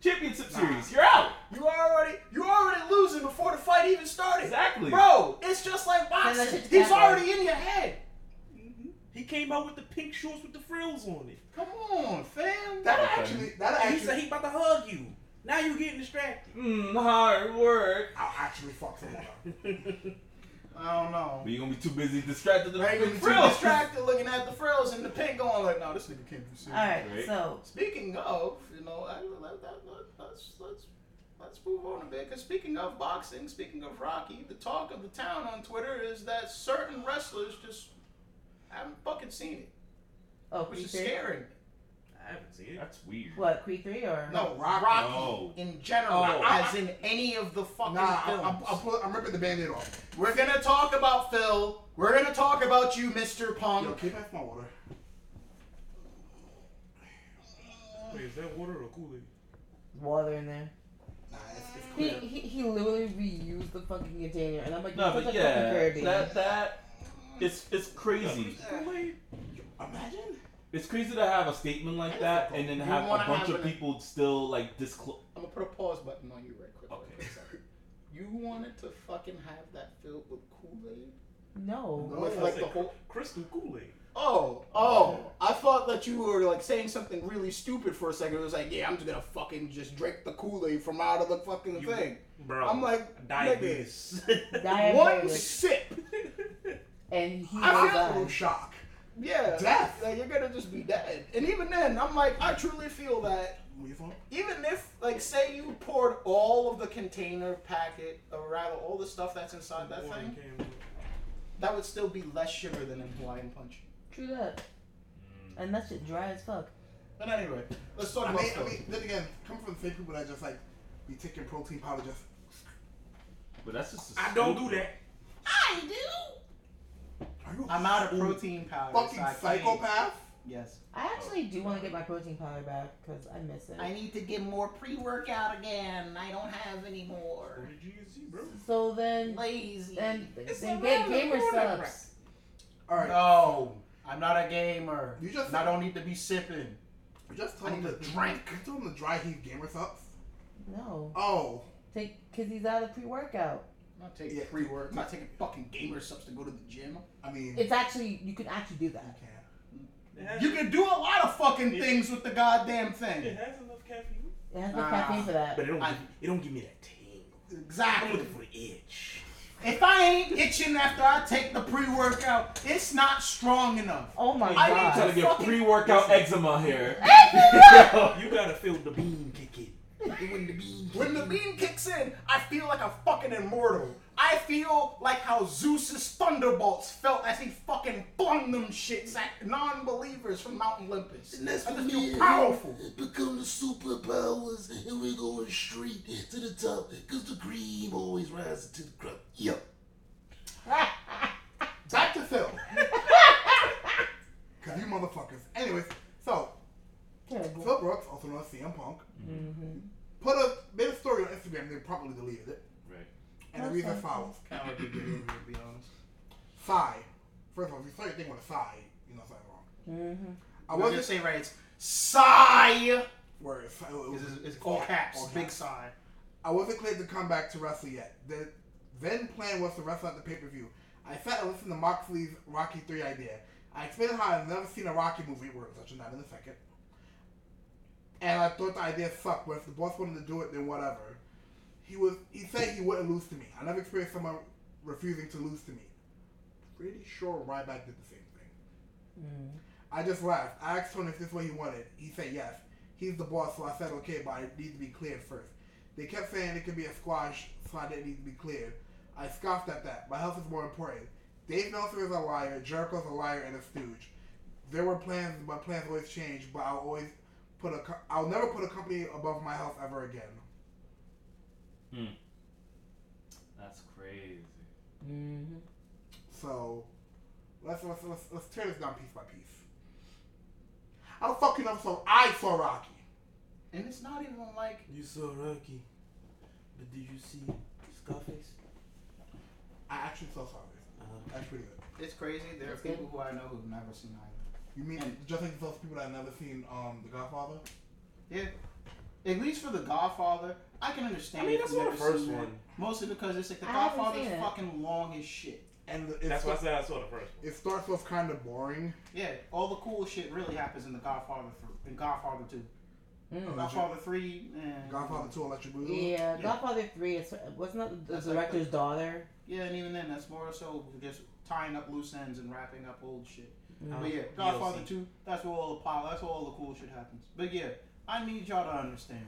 Championship Nah. Series. You're out. You already, you already losing before the fight even started. Exactly. Bro, it's just like Send boxing. shit He's already in your head. Mhm. He came out with the pink shorts with the frills on it. Come on, fam. That Okay. actually, that And he said actually, he about to hug you. Now you getting distracted. Mm, hard work. I'll actually fuck someone up. I don't know. But you're gonna be too busy distracted to Right, the you too distracted looking at the frills and the pink going like, no, this nigga can't be serious. All right. Right. So Speaking of, you know, I, let, let, let, let's let's let's move on a bit. Because speaking of boxing, speaking of Rocky, the talk of the town on Twitter is that certain wrestlers just haven't fucking seen it, oh, which is three. scaring. Me. I haven't seen it. That's weird. What Creed three or No, Rocky. Rocky, No. in general, Oh. as in any of the fucking Nah, I, films. I'm, I'm, put, I'm ripping the band-aid off. We're gonna talk about Phil. We're gonna talk about you, Mr. Punk. Yo, keep that my water. Wait, is that water or Kool-Aid? water in there? Nah, it's, it's He, clear. he he literally reused the fucking container, and I'm like, No, but such yeah, that that it's it's crazy. Kool-Aid? Imagine. It's crazy to have a statement like that and then You have a bunch have of an- people still like disclose. I'm gonna put a pause button on you right quick. Okay. You wanted to fucking have that filled with Kool-Aid? no. No. With like the whole. Crystal Kool-Aid. Oh, oh! I thought that you were like saying something really stupid for a second. It was like, yeah, I'm just gonna fucking just drink the Kool-Aid from out of the fucking You- thing. Bro. I'm like, diabetes. Diabetes. One sip. and he I was feel A little uh, shock. Yeah, Death. Like, you're gonna just be dead. And even then, I'm like, I truly feel that What you thought? even if, like, say you poured all of the container packet, or rather, all the stuff that's inside that One thing, came- that would still be less sugar than in Hawaiian Punch. true that, mm. and that shit dry as fuck. But anyway, let's talk I about mean, I mean, then again, coming from the same people that just like be taking protein powder just. But that's just. I don't do that. I do. Are you I'm out of protein powder. Fucking so psychopath. Yes. I actually do want to get my protein powder back because I miss it. I need to get more pre-workout again. I don't have any more. to GNC, bro. so then, Lazy. then, It's then a get Gamer Supps. All right. No, I'm not a gamer. You just- I don't need to be sipping. You just I told him to to drink. You told him to dry heat Gamer Supps. No, Oh, take because he's out of pre-workout. I'm not taking Yeah. pre-work. I'm not taking fucking Gamer Supps to go to the gym. I mean, It's actually you can actually do you that. can't. It has, You can do a lot of fucking Yeah. things with the goddamn thing. it has enough caffeine. It has no Ah, caffeine for that. But it don't, I- give, it don't give me that tingle. Exactly. I'm Exactly. looking for the itch. If I ain't itching after I take the pre-workout, it's not strong enough. Oh my god. I need. Trying to get pre-workout Listen. eczema here. You gotta feel the bean kicking. When the bean. When the beam kicks in, I feel like a fucking immortal. I feel like how Zeus's thunderbolts felt as he fucking flung them shits at non-believers from Mount Olympus. And that's I just feel powerful. become the superpowers, and we're going straight to the top, cause the cream always rises to the crop. Yo. Back to Phil. Cause you motherfuckers. Anyways, so Terrible. Phil Brooks, also known as CM Punk, Mm-hmm. put a made a story on Instagram. They probably deleted it, Right. and it That's reads as fine. follows: Kind of like good behavior, to be honest. Sigh. First of all, if you start your thing with a sigh, you know something wrong. Mm-hmm. I I was wasn't just say right. It's sigh. where it's, it It's, it's all caps. all Big sigh. I wasn't cleared to come back to wrestle yet. The then plan was to wrestle at the pay per view. I sat and listened to Moxley's Rocky 3 idea. I explained how I've never seen a Rocky movie, we're touching that in a second. And I thought the idea sucked, but if the boss wanted to do it, then whatever. He was he said he wouldn't lose to me. I never experienced someone refusing to lose to me. Pretty sure Ryback did the same thing. Mm. I just laughed. I asked Tony if this is what he wanted. He said yes. He's the boss, so I said okay, but I need to be cleared first. They kept saying it could be a squash, so I didn't need to be cleared. I scoffed at that. My health is more important. Dave Meltzer is a liar. Jericho's a liar and a stooge. There were plans, but plans always change. But I'll always put a. co- I'll never put a company above my health ever again. Hmm. That's crazy. Mm-hmm. So let's let's let's, let's tear this down piece by piece. How the fuck you never saw? I saw Rocky. And it's not even like You saw Rocky, but did you see Scarface? I actually saw Scarface. Uh, That's pretty good. it's crazy. There are That's people who I know who've never seen either. You mean And- just like those people that have never seen um The Godfather? Yeah. At least for The Godfather, I can understand. I mean, if that's you've not the never first seen one. Mostly because it's like The I haven't Godfather's fucking long as shit. And it, That's why I sta- said I saw the first one. it starts off kind of boring. Yeah, all the cool shit really happens in The Godfather th- in Godfather 2. Mm. Godfather 3, eh, Godfather 2 Electric Boogaloo. Yeah, Godfather Three is wasn't that the That's like director's daughter? Yeah, and even then, that's more so just tying up loose ends and wrapping up old shit. Mm. But yeah, Godfather 2, that's where all the power, that's where all the cool shit happens. But yeah, I need y'all to understand.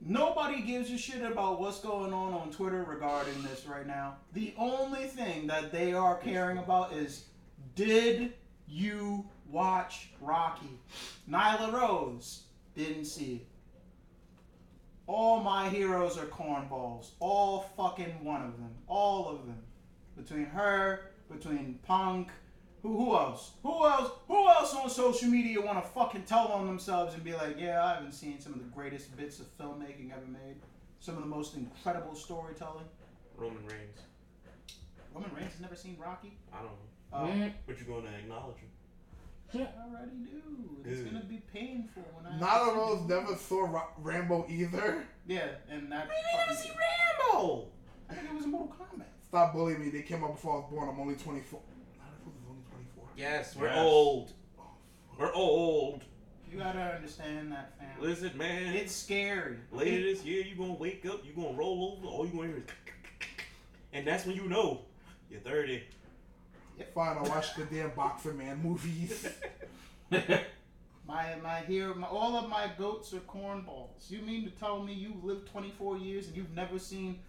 Nobody gives a shit about what's going on on Twitter regarding this right now. The only thing that they are caring about is did you watch Rocky? Nyla Rose didn't see it. All my heroes are cornballs. All fucking one of them. All of them. Between her, between Punk, who who else? Who else? Who else on social media want to fucking tell on themselves and be like, yeah, I haven't seen some of the greatest bits of filmmaking ever made. Some of the most incredible storytelling. Roman Reigns. Roman Reigns has never seen Rocky. I don't know, Uh, Mm. but you're gonna acknowledge him. I already do. It's Yeah. gonna be painful when I. have Nala to see Rose never saw Ra- Rambo either. Yeah, and that. You never see Rambo. I think it was in Mortal Kombat. Stop bullying me. They came out before I was born. I'm only 24. Nyla Rose is only 24. Yes, we're Yes. old. We're old. You gotta understand that, fam. Listen, man. It's scary. Later this year, you're gonna wake up, you're gonna roll over, all you gonna hear is, and that's when you know you're 30. Fine, I watched the damn Boxer Man movies. My my here my, all of my goats are cornballs. You mean to tell me you lived 24 years and you've never seen?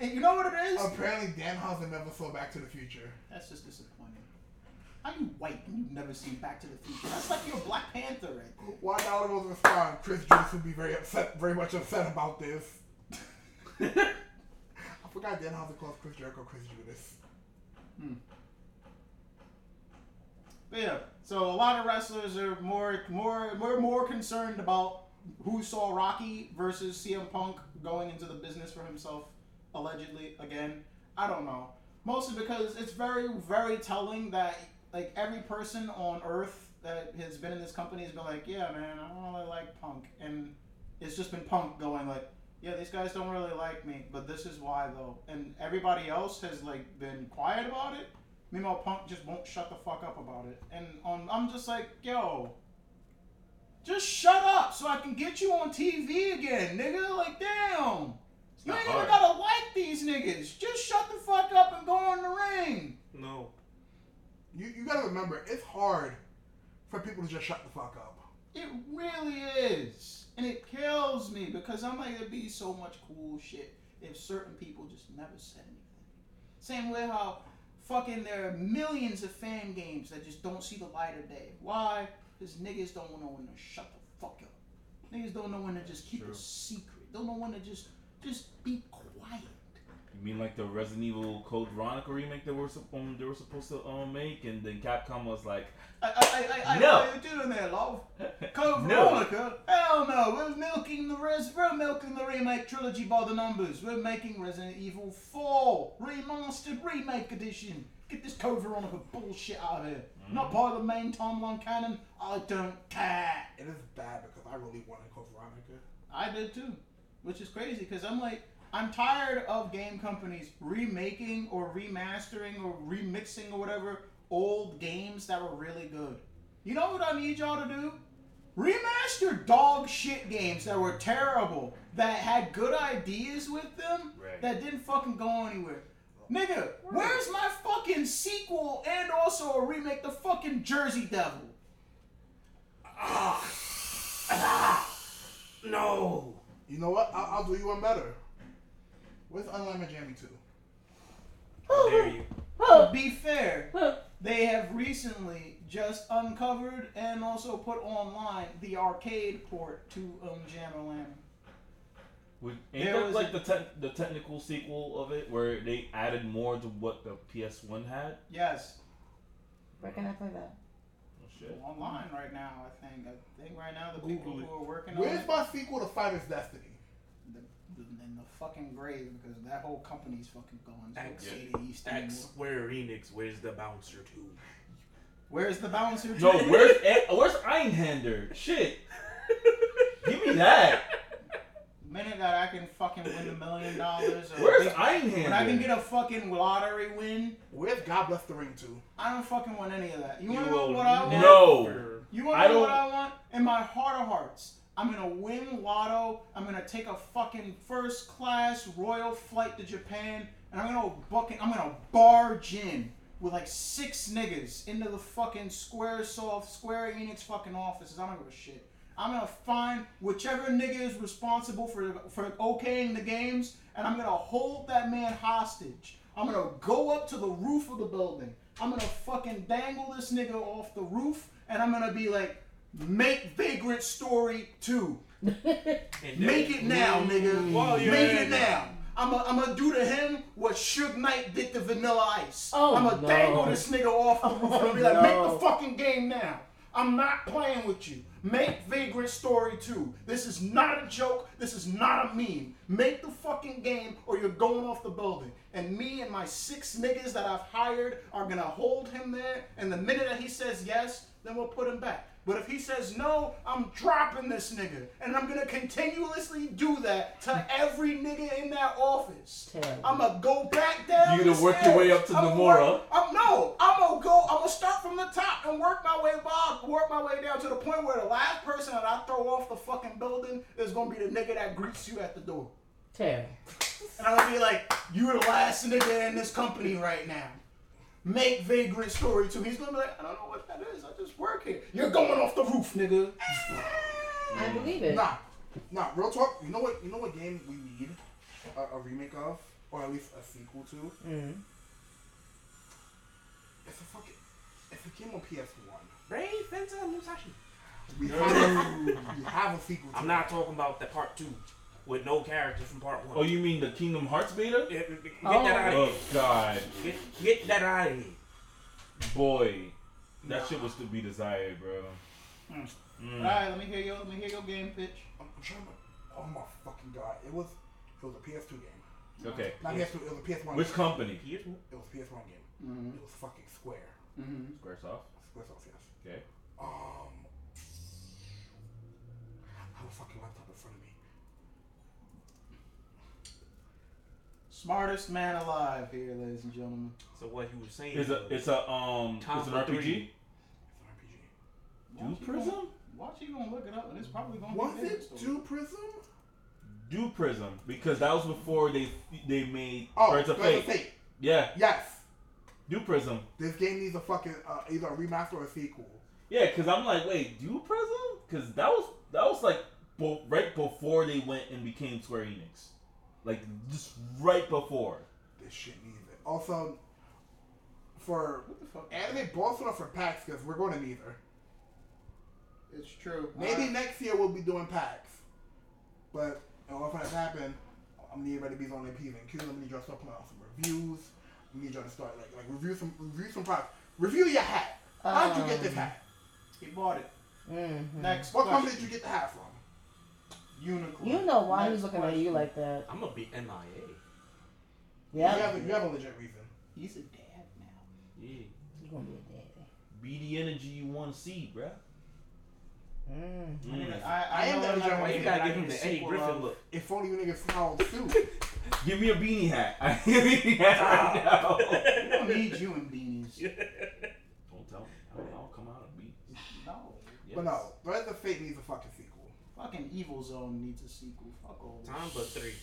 And you know what it is? Apparently, Danhausen never saw Back to the Future. That's just disappointing. How you white and you've never seen Back to the Future? That's like you're a Black Panther right. Why Dollar Rose respond? Chris Judas would be very upset, very much upset about this. I forgot Danhausen calls Chris Jericho Chris Judas. Hmm. But yeah, so a lot of wrestlers are more more more more concerned about who saw Rocky versus CM Punk going into the business for himself allegedly again. I don't know. Mostly because it's very very telling that like every person on earth that has been in this company has been like, yeah, man, I don't really like Punk, and it's just been Punk going like, yeah, these guys don't really like me, but this is why though, and everybody else has like been quiet about it. Meanwhile, Punk just won't shut the fuck up about it, and on I'm just like, yo, just shut up so I can get you on TV again, nigga. Like, damn, you not ain't even hard. gotta like these niggas. Just shut the fuck up and go in the ring. No. You, you gotta remember, it's hard for people to just shut the fuck up. It really is. And it kills me because I'm like, it'd be so much cool shit if certain people just never said anything. Same way how fucking there are millions of fan games that just don't see the light of day. Why? Because niggas don't know when to shut the fuck up. Niggas don't know when to just keep True. a secret. Don't know when to just just be quiet. You mean like the Resident Evil Code Veronica remake that were sup- um, they were supposed to um, make, and then Capcom was like, I, I, I, I, No. what are you doing there, love? Code No. Veronica? Hell no, we're milking the res we're milking the remake trilogy by the numbers. We're making Resident Evil 4 remastered remake edition. Get this Code Veronica bullshit out of here. Not part of the main timeline canon. I don't care. It is bad because I really wanted Code Veronica. I did too, which is crazy because I'm like, I'm tired of game companies remaking or remastering or remixing or whatever old games that were really good. You know what I need y'all to do? Remaster dog shit games that were terrible, that had good ideas with them, Right. that didn't fucking go anywhere. Nigga, where's my fucking sequel and also a remake, the fucking Jersey Devil? Ah. Ah. No. You know what? I'll, I'll do you one better. Where's Unlimited Jammy 2? How dare you? To be fair, they have recently just uncovered and also put online the arcade port to um, Jammer Lammy. Would, ain't There that was like a- the te- the technical sequel of it, where they added more to what the PS One had? Yes, Where can I play that? Shit! online right now. I think. I think right now the Google people it. who are working on Where's it, my sequel to Fighter's Destiny? the, the, in the fucking grave because that whole company's fucking gone. So X. say the East anymore. X Square Enix, where's the bouncer to? Where's the bouncer? No, where's where's Einhander? Shit! Give me that. The minute that I can fucking win a million dollars, or Where's big- Einhander? when I can get a fucking lottery win, Where's God Bless the Ring 2? I don't fucking want any of that. You, You wanna know what I want? No. never- You want to know what I want? In my heart of hearts, I'm gonna win lotto. I'm gonna take a fucking first class royal flight to Japan, and I'm gonna bucking. I'm gonna barge in with like six niggas into the fucking Square Soft, Square Enix fucking offices. I don't give a shit. I'm gonna find whichever nigga is responsible for for okaying the games, and I'm gonna hold that man hostage. I'm gonna go up to the roof of the building. I'm gonna fucking dangle this nigga off the roof, and I'm gonna be like, make Vagrant Story 2. Make it now, nigga. While you're Make at it now. I'm gonna I'm gonna do to him what Suge Knight did to Vanilla Ice. Oh, I'm gonna no. dangle this nigga off the roof and be like, no. make the fucking game now. I'm not playing with you. Make Vagrant Story 2. This is not a joke. This is not a meme. Make the fucking game or you're going off the building. And me and my six niggas that I've hired are gonna hold him there. And the minute that he says yes, then we'll put him back. But if he says no, I'm dropping this nigga. And I'm gonna continuously do that to every nigga that office. Terrible. I'm gonna go back down. You gonna work your way up to I'm Nomura? work- I'm, no, I'm gonna go. I'm gonna start from the top and work my way back, work my way down to the point where the last person that I throw off the fucking building is gonna be the nigga that greets you at the door. Terrible. And I'm gonna be like, you're the last nigga in this company right now. Make Vagrant Story too. He's gonna be like, I don't know what that is. I just work here. You're going off the roof, nigga. I believe it. Nah, nah. Real talk. You know what? You know what game we need a, a remake of, or at least a sequel to? Mm. It's a fucking. It's a game on PS One. Brave Fencer Musashi. We have, we have a sequel. To I'm not talking about the part two with no characters from part one. Oh, you mean the Kingdom Hearts beta? Get, get that Oh. out Oh of here. God, Get, get that out of here. boy, that shit was to be desired, bro. Mm. Mm. All right, let me hear your let me hear your game pitch. I'm, I'm trying to. Oh my fucking god! It was. It was a PS2 game. Okay, Not PS2. It was a PS1. which game. company? Here's one. It was a PS1 game. Mm-hmm. It was fucking Square. Mm-hmm. Squaresoft. Squaresoft, yes. Okay. Um. I have a fucking laptop in front of me. Smartest man alive here, ladies and gentlemen. So what he was saying It's a it's a um Time it's an for RPG. three. It's an RPG. Do Watch you Prism? gonna- Watch you gonna look it up, and it's probably gonna Was be it Dewprism? Dewprism because that was before they they made Oh, Birds of Birds of Fate. Fate. Yeah, Yes. Dewprism. This game needs a fucking uh, either a remaster or a sequel. Yeah, because I'm like, wait, Dewprism? Because that was that was like bo- right before they went and became Square Enix, like just right before. This shit needs it. Also, for What the fuck? anime, both or for PAX because we're going to neither. It's true. Maybe Uh, next year we'll be doing PAX, but in order for that to happen, I'm gonna need ready to be on the appeasing. Q, I'm gonna need y'all to start putting out some reviews. I need y'all to start like like review some review some products. Review your hat. How'd you get this Um, hat? he bought it. Mm-hmm. Next What question. company did you get the hat from? Unicorn. You know why Next he's looking at you like that. I'm gonna be MIA. You Yeah. have, a, you have a legit reason. He's a dad now. Yeah, He's gonna be a dad. be the energy you want to see, bruh. Mm. I, mean, Mm. I, I, I am know the I'm not original gonna You gotta give him the Eddie Griffin look. If only you niggas followed suit. Give me a beanie hat. I need a beanie hat right now. We don't need you in beanies. Don't tell me. I'll, I'll come out and beat. No. Yes. But no, Threads of Fate needs a fucking sequel. Fucking Evil Zone needs a sequel. Fuck all. Time but three.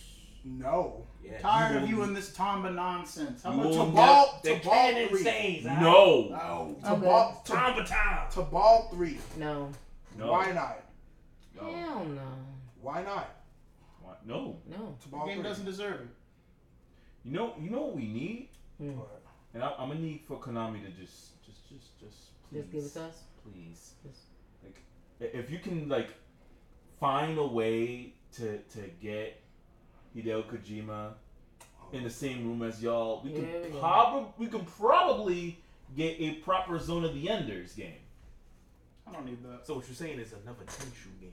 No. Yeah. Tired You of you and this Tomba nonsense. How You about will to ne- Ball The to ball canon three. stays. No. No. To Okay. ball to, Time for time. to ball three. No. No. Why not? No. Hell no. Why not? Why- No. No. To The game three. doesn't deserve it. You know. You know what we need, Mm. And I, I'm gonna need for Konami to just, just, just, just, please, Just give it to us. please. Just- Like, i- if you can like find a way to to get Hideo Kojima in the same room as y'all, we Yeah, can yeah. probably we can probably get a proper Zone of the Enders game. I don't need that. So what you're saying is another Tenchu game.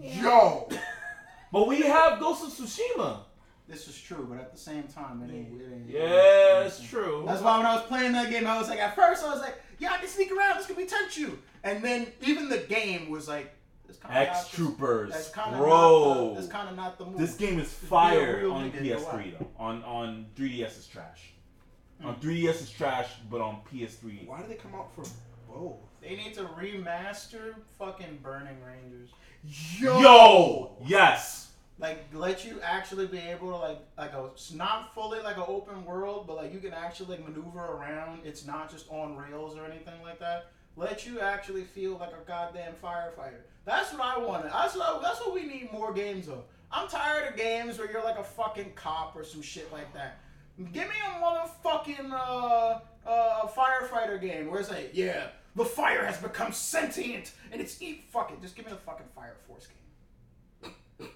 Yo, But we have Ghost of Tsushima. This is true, but at the same time, it ain't. It ain't Yeah, it's true. That's why when I was playing that game, I was like, at first I was like, yeah, I can sneak around. This could be Tenchu. And then even the game was like, it's kind of X Troopers, That's kind of bro. Not that's kind of not the move. This game is Just fire real on PS3 though. On on 3DS is trash. On hmm. 3DS is trash, but on PS3. why did they come out for both? They need to remaster fucking Burning Rangers. Yo, Yo, yes. Like let you actually be able to like like a it's not fully like an open world, but like you can actually like maneuver around. It's not just on rails or anything like that. Let you actually feel like a goddamn firefighter. That's what I wanted. That's what that's what we need more games of. I'm tired of games where you're like a fucking cop or some shit like that. Give me a motherfucking uh, uh, firefighter game where it's like, yeah, the fire has become sentient and it's eat. Fuck it, just give me the fucking Fire Force game.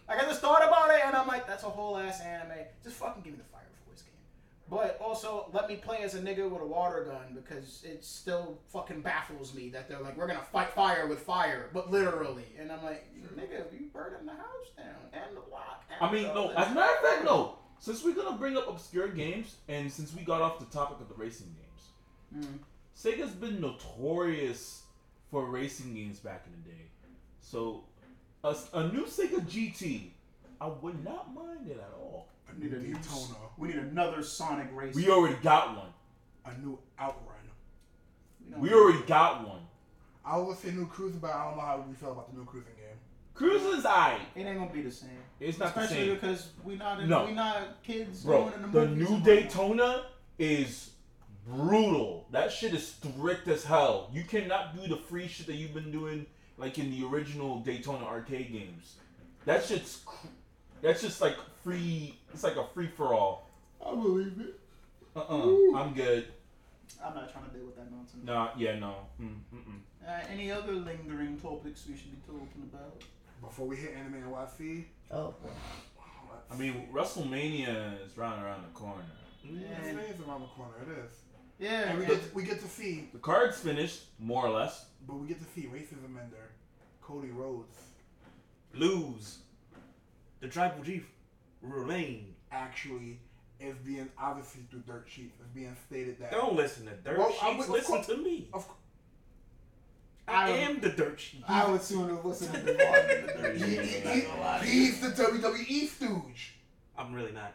Like I just thought about it and I'm like, that's a whole ass anime. Just fucking give me the Fire Force game. But also let me play as a nigga with a water gun because it still fucking baffles me that they're like, we're gonna fight fire with fire, but literally. And I'm like, nigga, you burning the house down and the block. And I mean, no. As a matter of fact, no. Since we're gonna bring up obscure games, and since we got off the topic of the racing games, Mm. Sega's been notorious for racing games back in the day. So, a, a new Sega GT, I would not mind it at all. a We new need a new- Daytona, We need another Sonic race. We already got one. a new Outrun. don't We already got one. I was gonna say new cruiser, but I don't know how we feel about the new cruising game. Cruising's alright. It ain't gonna be the same. It's not the Especially same. because we not in, No. we not kids Bro, going in the the movies new and whatnot. Daytona is brutal. That shit is strict as hell. You cannot do the free shit that you've been doing like in the original Daytona arcade games. That shit's cr- that's just like free. It's like a free for all. I believe it. Uh uh-uh, uh. i am good. I'm not trying to deal with that nonsense. Nah, yeah, no. Mm, mm-mm. Uh, any other lingering topics we should be talking about? Before we hit anime NYC, Oh. I mean, WrestleMania is right around the corner. yeah. is around the corner. It is, Yeah, and we but- get we get to see, The card's finished, more or less. but we get to see racism ender Cody Rhodes Lose. The tribal chief remain. actually is being obviously through dirt sheets is being stated that Don't listen to dirt Well, I sheets. would- of listen course- to me. of course I, I would- am the dirt sheet. I would sooner listen to the Devon than the Dirty he, he- I'm not gonna lie. he's the WWE stooge. I'm really not.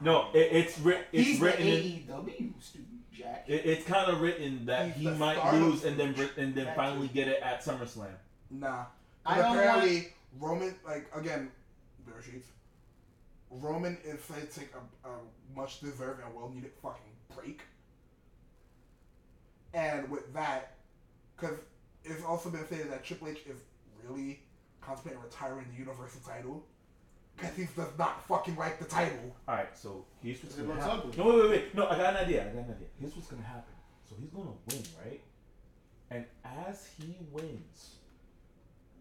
No, it, it's writ- it's He's written. in, the AEW student, Jack. it, it's kind of written that He's he the might star lose and then Stooge. and then That's finally it. get it at SummerSlam. Nah, I but don't apparently Roman like again dirt sheets. Roman is said to take a, a much deserved and well needed fucking break. And with that, because it's also been stated that Triple H is really contemplating retiring the Universal title because he does not fucking like the title. All right, so here's what's gonna happen. No, wait, wait, wait. No, I got an idea. I got an idea. Here's what's gonna happen. So he's gonna win, right? And as he wins,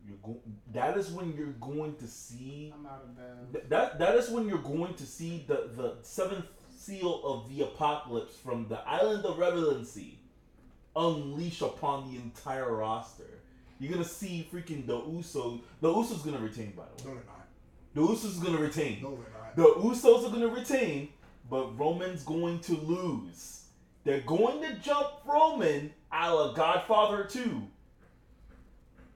you're go- That is when you're going to see. I'm out of bed. th- That that is when you're going to see the the seventh seal of the apocalypse from the island of relevancy unleash upon the entire roster. You're gonna see freaking the Uso. The Usos gonna retain, by the No, way. they're not. The Usos is gonna retain. No, they're not. The Usos are going to retain, but Roman's going to lose. They're going to jump Roman a la Godfather 2.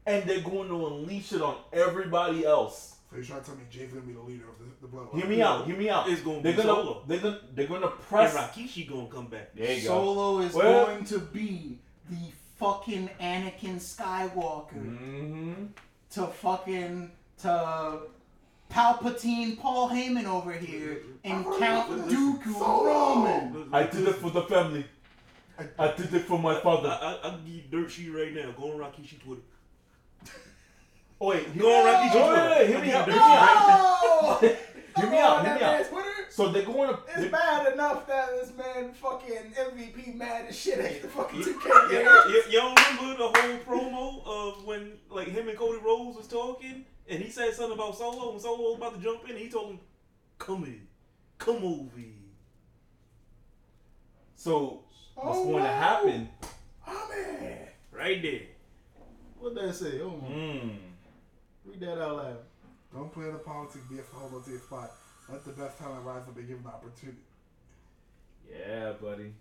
And they're going to unleash it on everybody else. So you're trying to tell me Jay's gonna be the leader of the, the bloodline? Hear me out. Hear me out. It's gonna They're be gonna Solo. they're gonna they're gonna And press. Rikishi gonna come back. There you go. Solo is Well- going to be the fucking Anakin Skywalker Mm-hmm. to fucking to Palpatine Paul Heyman over here and Count Dooku Roman. I did it for the family. I did it for my father. I, I give dirt sheet right now. Go on Rikishi Twitter. Oh wait, Go on Rikishi No, Twitter. wait, wait, hear I me give out. you Hear dirt me sheet out. right now. Hear me out. Hear me out. So they're going to. It's bad enough that this man fucking MVP mad as shit at the fucking You, 2K you, you don't remember the whole promo of when like him and Cody Rhodes was talking and he said something about Solo and Solo was about to jump in and he told him, "Come in, come over." here." So what's Oh, going to wow. happen? Man. Right there. What did I say? Oh my. Mm. Read that out loud. Don't play the politics be to hold on to your spot. Let the best talent rise up and give them the opportunity. Yeah, buddy.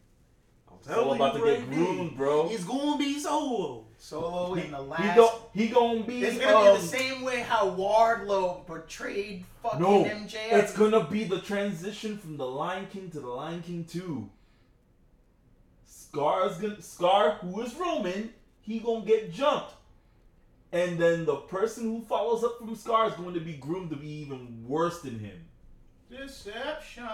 I'm It's all about to you get groomed, bro. It's gonna be Solo. Solo in the He last. go, he gonna be. it's gonna um, be the same way how Wardlow portrayed fucking No, MJF. it's gonna be the transition from the Lion King to the Lion King Two. Scar's gonna Scar, who is Roman, he gonna get jumped, and then the person who follows up from Scar is going to be groomed to be even worse than him. Deception.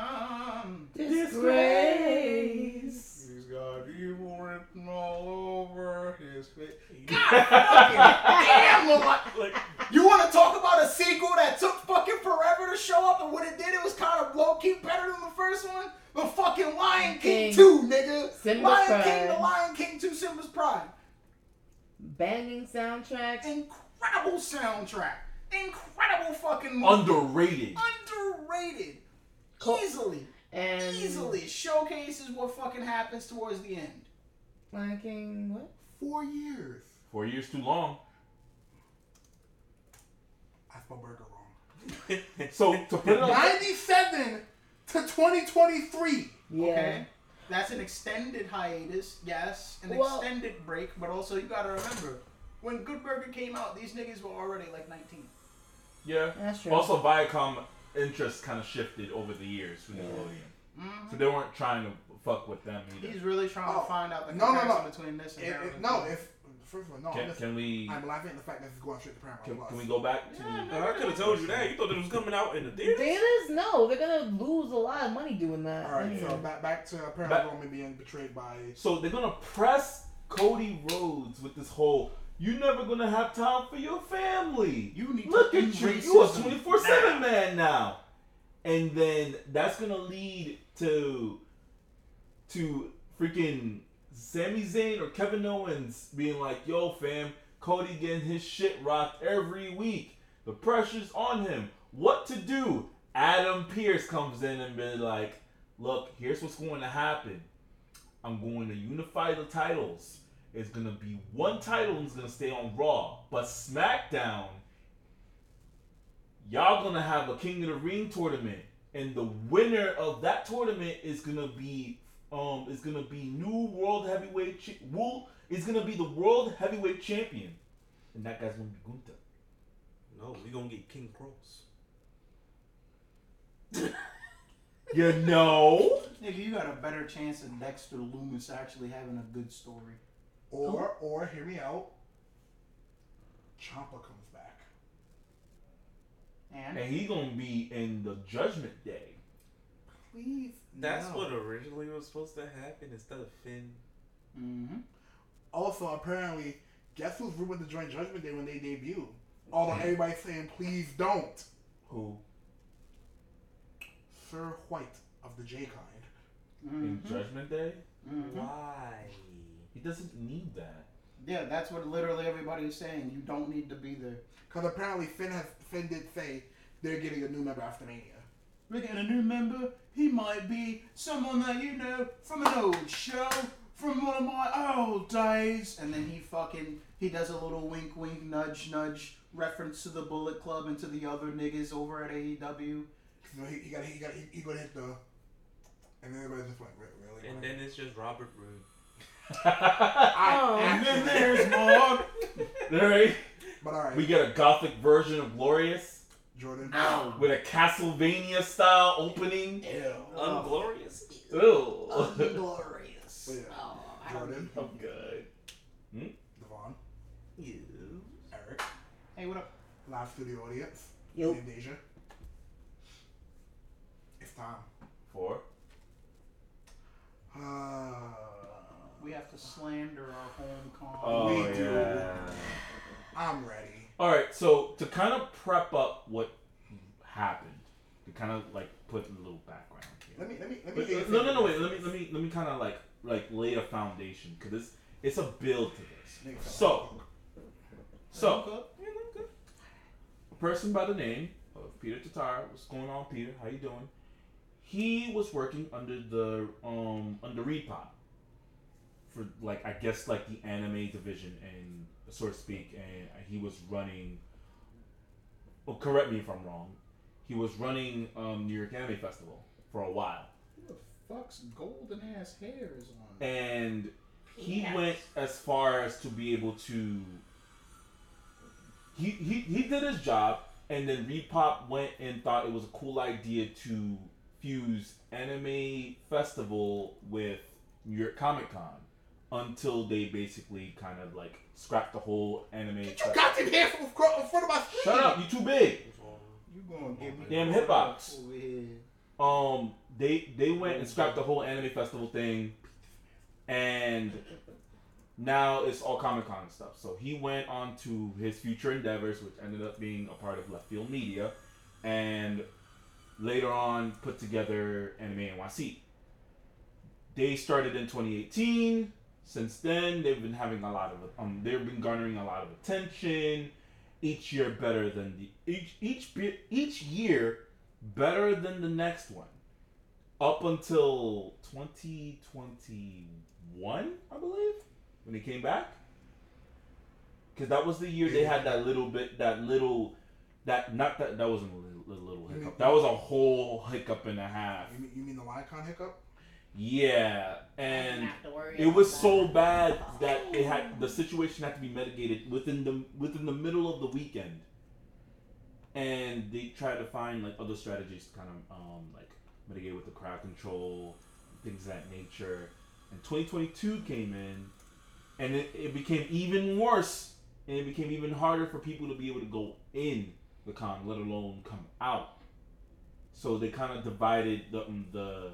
Disgrace. He's got evil written all over his face. God Damn, Lord. Like, You want to talk about a sequel that took fucking forever to show up, and when it did, it was kind of low key better than the first one? The fucking Lion King, King. 2, nigga. Simba's Lion King, the Lion King 2, Simba's Pride. Banging soundtracks. Incredible soundtrack. Incredible fucking movie. Underrated. Underrated. Co- Easily. And Easily showcases what fucking happens towards the end. Lion King, what? Four years. Four years too long. I spelled burger wrong. So to put it on, 97 to 2023. Yeah. Okay. That's an extended hiatus, yes, an Well- extended break, but also you gotta remember, when Good Burger came out, these niggas were already like 19. yeah. That's true. Also, Viacom interest kind of shifted over the years for Nickelodeon, Mhm. so they weren't trying to fuck with them either. He's really trying Oh, to find out the no, no, comparison no. between this and If, Harold no, if first of all, no, Can, listen, can we I'm laughing at the fact that this is going straight to Paramount can, Plus. can we go back to Yeah, the I could have told you that. You thought it was coming out in the theater. Theaters? No, they're gonna lose a lot of money doing that. All right, anyway. so back back to Paramount Back- Roman being betrayed by. So they're gonna press Cody Rhodes with this whole "you never gonna have time for your family." You need Look to at you, you a twenty four seven man now, and then that's gonna lead to to freaking Sami Zayn or Kevin Owens being like, "Yo, fam, Cody getting his shit rocked every week. The pressure's on him. What to do?" Adam Pearce comes in and be like, "Look, here's what's going to happen. I'm going to unify the titles. It's gonna be one title is gonna stay on Raw, but SmackDown, y'all gonna have a King of the Ring tournament, and the winner of that tournament is gonna be um is gonna be new World Heavyweight cha- Wool is gonna be the World Heavyweight Champion, and that guy's gonna be Gunther. No, we gonna get King Cross. You know, Nigga, you got a better chance of Dexter Lumis actually having a good story. Or, or hear me out. Ciampa comes back. And and he gonna be in the Judgment Day. please, That's no. what originally was supposed to happen instead of Finn. hmm Also, apparently, guess who's rumored to join Judgment Day when they debut? Although everybody's saying, please don't. Who Sir White of the J kind. in Mhm. Judgment Day? Mhm. Why? He doesn't need that. Yeah, that's what literally everybody is saying. You don't need to be there. Because apparently Finn has Finn did say they're getting a new member after Mania. We're getting a new member. He might be someone that you know from an old show, from one of my old days. And then he fucking he does a little wink, wink, nudge, nudge reference to the Bullet Club and to the other niggas over at AEW. So he, he got he got he, he gonna hit the, and then everybody just went "Re- really. And then it's just Robert Roode. Oh. And then there's more. Alright. but all right, We get a gothic version of Glorious Jordan. No. with a Castlevania style opening. Ew. Unglorious. Ew. Glorious. Yeah. Oh, Jordan, I'm good. Devon, You. Eric, Hey, what up? live the audience, Yo. and Deja. It's time. Four. Uh, We have to slander our home con. Oh We do. yeah. I'm ready. All right. So to kind of prep up what happened, to kind of like put a little background here. Let me let me let me. Wait, hear wait, you no, no, no. Wait. Let me, let me, let me kind of like, like lay a foundation because it's, it's a build to this. So, so a person by the name of Peter Tatara. What's going on, Peter? How you doing? He was working under the um under ReedPop for like I guess like the anime division and so to speak, and he was running. Well, correct me if I'm wrong. He was running um, New York Anime Festival for a while. Who the fuck's golden ass hair is on? and he Yes. went as far as to be able to he, he he did his job and then ReedPop went and thought it was a cool idea to fuse anime festival with New York Comic Con until they basically kind of like scrapped the whole anime Get your goddamn hands from in front of my screen. Shut up, you too big. You gonna give me Damn hitbox. over um they they went and scrapped the whole anime festival thing and now it's all comic con stuff so he went on to his future endeavors which ended up being a part of LeftField Media and later on put together anime nyc they started in 2018 since then they've been having a lot of um they've been garnering a lot of attention. Each year better than the each each each year better than the next one. Up until 2021 i believe when they came back. Because that was the year they had that little bit that little that not that that wasn't a little, little, hiccup. That was a whole hiccup and a half. You mean, you mean the Lycon hiccup? Yeah and Have to worry it was so bad that it had the situation had to be mitigated within the within the middle of the weekend, and they tried to find like other strategies to kind of um, like mitigate with the crowd control, things of that nature. And 2022 came in, and it, it became even worse, and it became even harder for people to be able to go in the con, let alone come out. So they kind of divided the um, the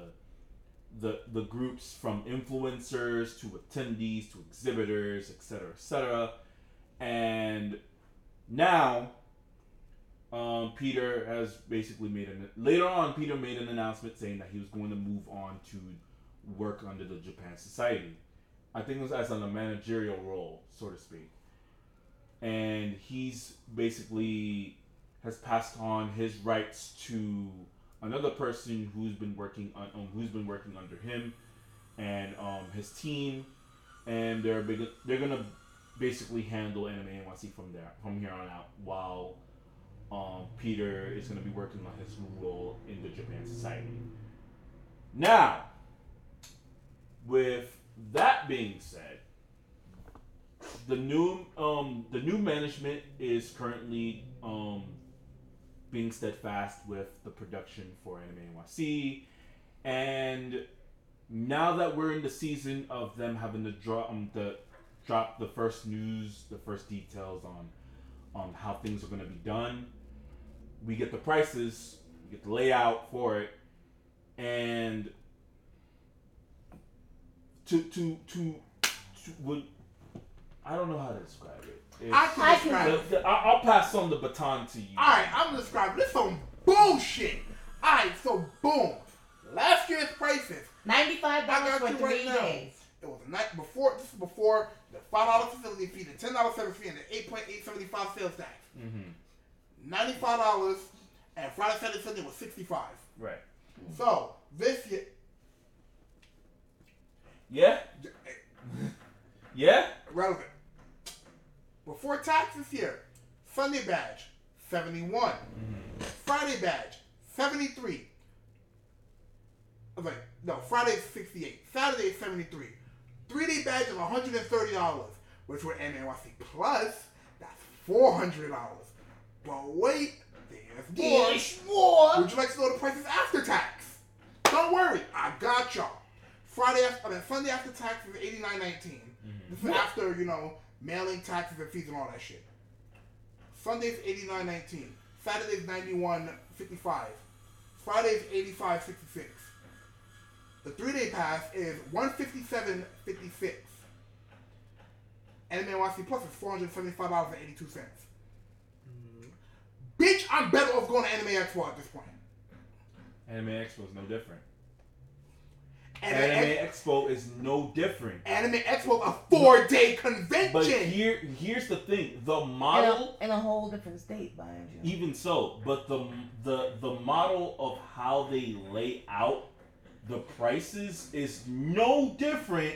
the the groups from influencers to attendees to exhibitors, etc., etc. And now, um, Peter has basically made an later on. Peter made an announcement saying that he was going to move on to work under the Japan Society. I think it was as in a managerial role, so to speak. And he's basically has passed on his rights to another person who's been working on um, who's been working under him and um, his team, and they're big, they're gonna basically handle anime NYC from there from here on out while um, Peter is gonna be working on his role in the Japan Society. Now, with that being said, the new um, the new management is currently um, being steadfast with the production for Anime NYC, and now that we're in the season of them having to drop um, the drop the first news, the first details on on how things are going to be done, we get the prices, we get the layout for it, and to to to, to would I don't know how to describe it. It's- I can I describe can- it. the- the- I- I'll pass on the baton to you. Alright, I'm gonna describe this some bullshit. Alright, so boom. Last year's prices. Ninety-five dollars for you right three now. days. It was a night before this is before the five dollar facility fee, the ten dollar service fee, and the eight point eight seventy five sales tax. hmm Ninety five dollars and Friday, Saturday, Sunday was sixty five. Right. So this year Yeah. Yeah. relevant. Before taxes here, Sunday badge, 71. Friday badge, 73. I was like, no, Friday's 68. Saturday's 73. Three day badge is $130, which were NYC Plus, that's $400. But wait, there's more. more. Would you like to know the prices after tax? Don't worry, I got y'all. Friday, after, I mean, Sunday after tax is eighty nine nineteen. This is after you know mailing, taxes, and fees and all that shit. Sunday's eighty nine nineteen. Saturday's ninety one fifty five. Friday's eighty five sixty six. The three day pass is one fifty seven fifty six. Anime NYC Plus is four hundred seventy five dollars and eighty two cents. Mm-hmm. Bitch, I'm better off going to Anime Expo at this point. Anime Expo is no different. Anime, Anime Expo is no different. Anime Expo, a four day convention. But here, here's the thing: the In model, a, in a whole different state, mind you. even so, but the the the model of how they lay out the prices is no different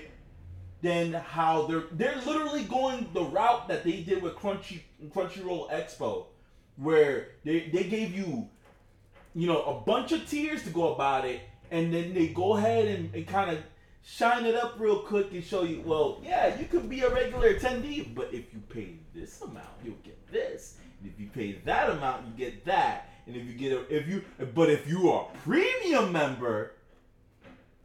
than how they're they're literally going the route that they did with Crunchy Crunchyroll Expo, where they they gave you, you know, a bunch of tiers to go about it, and then they go ahead and, and kind of shine it up real quick and show you, well, yeah, you could be a regular attendee, but if you pay this amount, you'll get this. And if you pay that amount, you get that. And if you get a, if you, but if you are a premium member,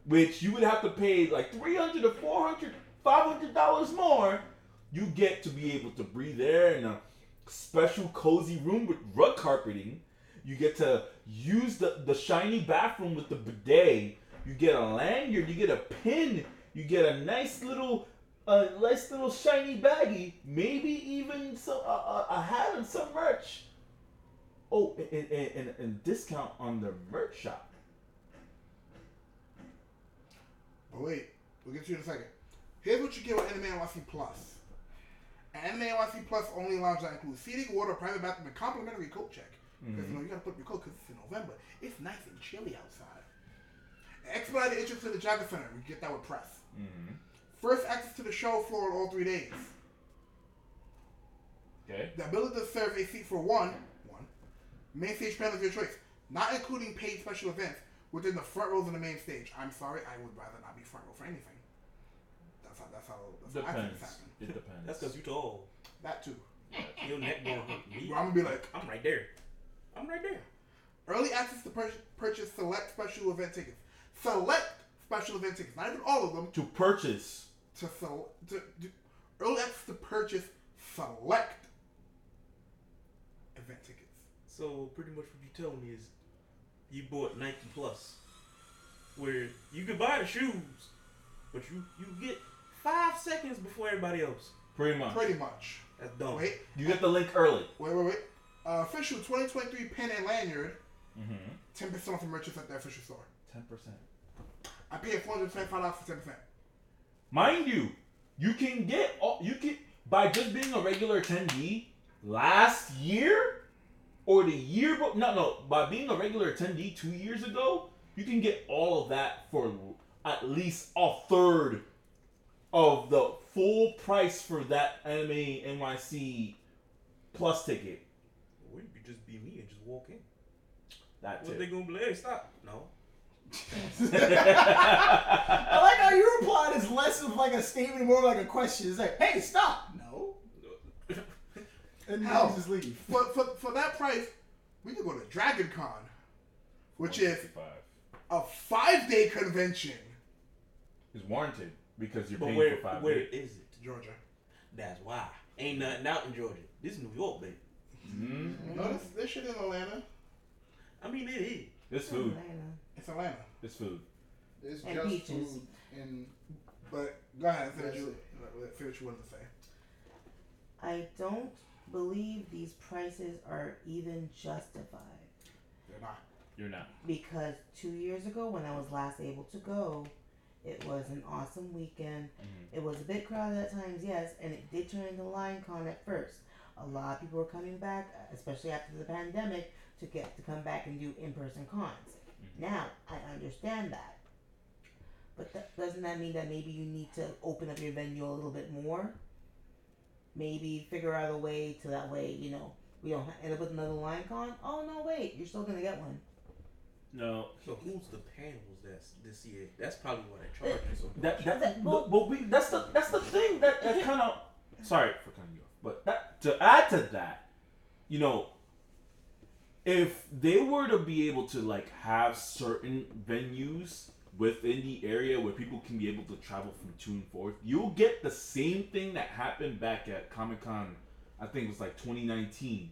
which you would have to pay like 300 to 400 500 dollars more you get to be able to breathe air in a special cozy room with rug carpeting you get to use the, the shiny bathroom with the bidet you get a lanyard you get a pin you get a nice little a nice little shiny baggie maybe even some a, a, a hat and some merch oh and, and, and, and discount on the merch shop But wait, we'll get to you in a second. Here's what you get with Anime NYC Plus. An Anime NYC Plus only lounge that includes seating, water, private bathroom, and complimentary coat check. Because you know you gotta put up your coat because it's in November. It's nice and chilly outside. An expedited entrance to the Javits Center. We get that with press. mm-hmm. First access to the show floor in all three days. okay The ability to serve a seat for one, one, main stage panel of your choice, not including paid special events within the front rows of the main stage. I'm sorry, I would rather not be front row for anything. That's how. That's how. That's how I think Depends. it's happening. It depends. That's because you tall. That too. Your neck gonna hurt me. I'm gonna be like, I'm right there. I'm right there. early access to pur- purchase select special event tickets. Select special event tickets, not even all of them. to purchase. To, sel- to, to early access to purchase select event tickets. So pretty much what you're telling me is you bought Nike Plus, where you could buy the shoes, but you you get five seconds before everybody else. Pretty much. Pretty much. That's dumb. Wait, You get the link early. wait, wait, wait. Uh, official 2023 pin and lanyard, Mm-hmm. 10% off the merchants at the official store. Ten percent. I paid $425 for 10%. Mind you, you can get all you can by just being a regular attendee last year or the year but no no by being a regular attendee two years ago you can get all of that for at least a third of the full price for that anime NYC plus ticket. Or you could just be me and just walk in. That's What they gonna be like? Hey, stop. No. I like how you replied is less of like a statement, more like a question. It's like, hey, stop. No. And then Hell. you just leave. For, for, for that price, we could go to Dragon Con, which is a five day convention. is warranted because you're But paying where for five where days. is it? Georgia. That's why. Ain't nothing out in Georgia. This is New York, baby. Mm-hmm. No, this, this shit in Atlanta. I mean, it is. It's food. Atlanta. It's Atlanta. It's food. It's And just peaches. food and But go ahead, finish you, finish what you wanted to say. I don't believe these prices are even justified. They're not. You're not. Because two years ago, when I was last able to go, it was an awesome weekend. Mhm. It was a bit crowded at times, yes, and it did turn into Lion Con at first. A lot of people were coming back, uh, especially after the pandemic, to get to come back and do in-person cons. Mm-hmm. Now I understand that, but that, doesn't that mean that maybe you need to open up your venue a little bit more? Maybe figure out a way to that way, you know, we don't end up with another Lion Con. Oh no, wait, you're still gonna get one. No. So who's the panels that's this year? That's probably what they're charging so. That that, That- but, but we that's the that's the thing that, that kind of sorry for cutting you off, but that to add to that, you know, if they were to be able to like have certain venues within the area where people can be able to travel from to and forth, you'll get the same thing that happened back at Comic Con. I think it was like 2019,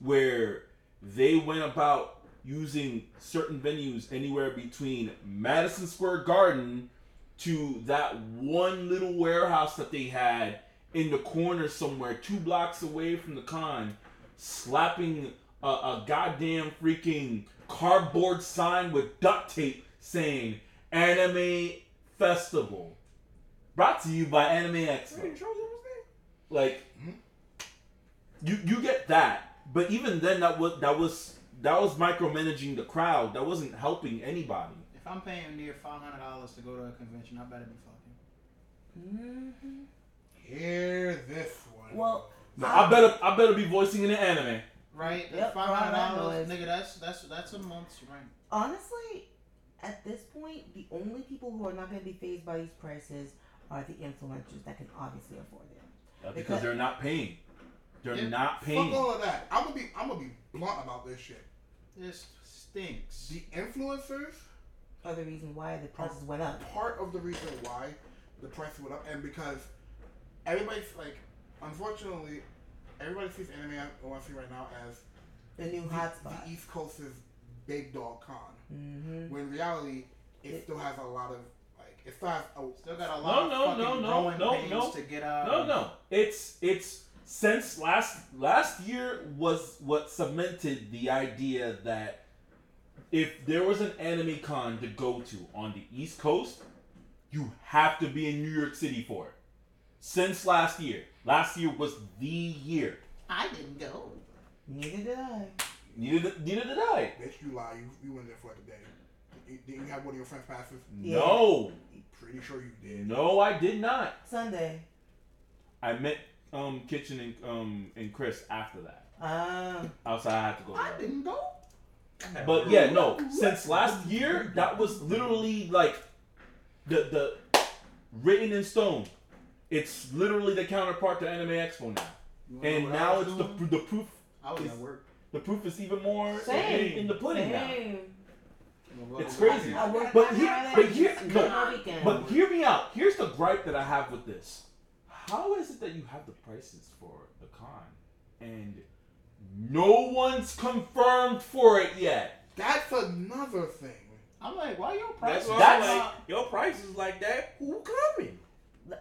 where they went about using certain venues anywhere between Madison Square Garden to that one little warehouse that they had in the corner somewhere, two blocks away from the con, slapping a, a goddamn freaking cardboard sign with duct tape saying Anime Festival. Brought to you by Anime Expo. Like you you get that, but even then that was that was that was micromanaging the crowd. That wasn't helping anybody. If I'm paying near five hundred dollars to go to a convention, I better be fucking. Mm-hmm. Hear this one. Well, No, I better I better be voicing in the anime. Right? Yep, five hundred five dollars, nigga. That's that's that's a month's rent. Honestly, at this point, the only people who are not going to be phased by these prices are the influencers that can obviously afford it. because uh, Because- they're not paying. They're Yeah. not Fuck paying. all of that. I'm gonna be I'm gonna be blunt about this shit. This stinks. The influencers Are the reason why the prices went up. part of the reason why the price went up, and because everybody's like, unfortunately, everybody sees anime OSC right now as The new the, hotspot. the East Coast's big dog con. Mm-hmm. When in reality, it, It- still has a lot of like it still has a Still got a lot No, of no, fucking no, no, growing no, pains no. to get out. No, no. It's it's since last last year was what cemented the idea that if there was an anime con to go to on the East Coast, you have to be in New York City for it. Since last year. Last year was the year. I didn't go. Neither did I. Neither, neither did I. bitch. You lie. You you went there for like a day. You- Did you have one of your friends' passes? Yeah. No. Pretty sure you did. No, I did not. Sunday. I met um Kitchen and um and Chris after that. Ah. Outside I had to go. I didn't go. But yeah, no. Since last year, that was literally like the the written in stone. It's literally the counterpart to Anime Expo now, You wanna know and now it's the doing? the proof. I was is- at work. The proof is even more in, Same. in the pudding now. It's crazy. But on here- but here- no. on the weekend. But hear me out. Here's the gripe that I have with this. How is it that you have the prices for the con and no one's confirmed for it yet? That's another thing. I'm like, why your That's prices? why That's- like, your prices like that. Who coming?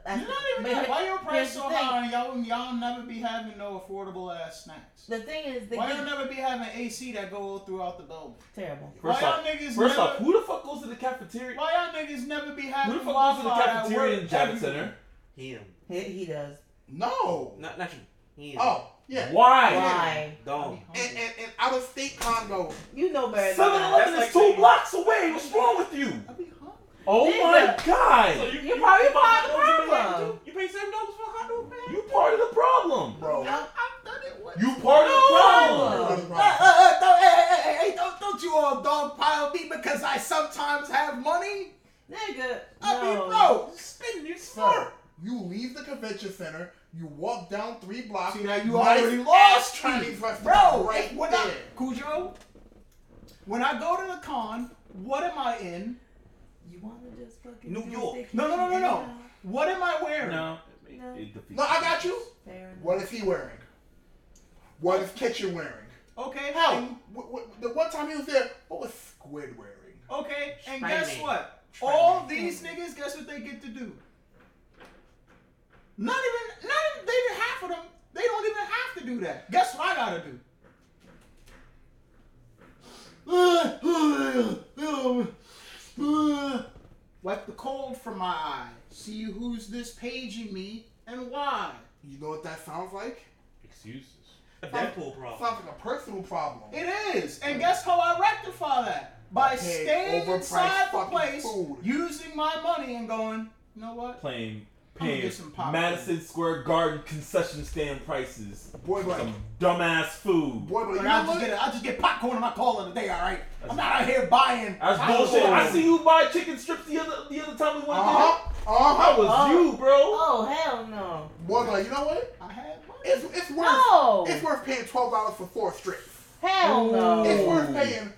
That's- You're not even but that. Why your here's price so thing. high? and Y'all, y'all never be having no affordable ass snacks. The thing is, they Why y'all never be having AC that go throughout the building? terrible. First why off, y'all niggas first never? off, who the fuck goes to the cafeteria? why y'all niggas never be having? Who having the fuck goes to the cafeteria work in Javits everywhere? Center? Him. He, he does. No. Not not you. Him. Oh yeah. Why? Why? Don't. And, and, and out of state condo. You know better than 7. Eleven is like two saying- blocks away. What's wrong with you? I be hungry. Oh Nigga. my god! So you, You're you, probably you part of the problem. too? You pay seven dollars for a hot dog, man? You part of the problem. Bro. I've done it once. You part of the problem. Part of the Uh, problem. uh, uh, don't, hey, hey, hey, hey, don't, don't you all dogpile me because I sometimes have money? Nigga, I no. be broke. Spending it smart. You leave the convention center. You walk down three blocks. See, now you nice already ass lost Chinese me. restaurant Bro, right when there. I, Cujo, when I go to the con, what am I in? You wanna just fucking New York. No, no, no, no, no. What am I wearing? No. No. It defeats No, I got you. Fair enough. What is he wearing? What is Kitchen wearing? Okay. How? and- w- w- the one time he was there, what was Squid wearing? Okay, and Spider-Man. guess what? Spider-Man. All these niggas, guess what they get to do? Not even, not even, they did half of them. They They don't even have to do that. Guess what I gotta do? Wipe the cold from my eye. See who's this paging me and why. You know what that sounds like? Excuses. A Deadpool problem. Sounds like a personal problem. It is. And guess how I rectify that? By Okay, staying overpriced inside the fucking place, food. using my money and going, you know what? Playing, I'm gonna paying get some. Madison Square Garden concession stand prices. Boy, boy, Some dumbass food. boy, boy, you Like, know I just what? get I just get popcorn in my call in the day, all right. I'm not out here buying. That's popcorn. bullshit. I see you buy chicken strips the other the other time we went Uh-huh. there. Uh-huh. That was Oh. you, bro. Oh hell no. Boy, boy, you know what? I had money. It's, it's worth No. it's worth paying twelve dollars for four strips. Hell no. It's worth paying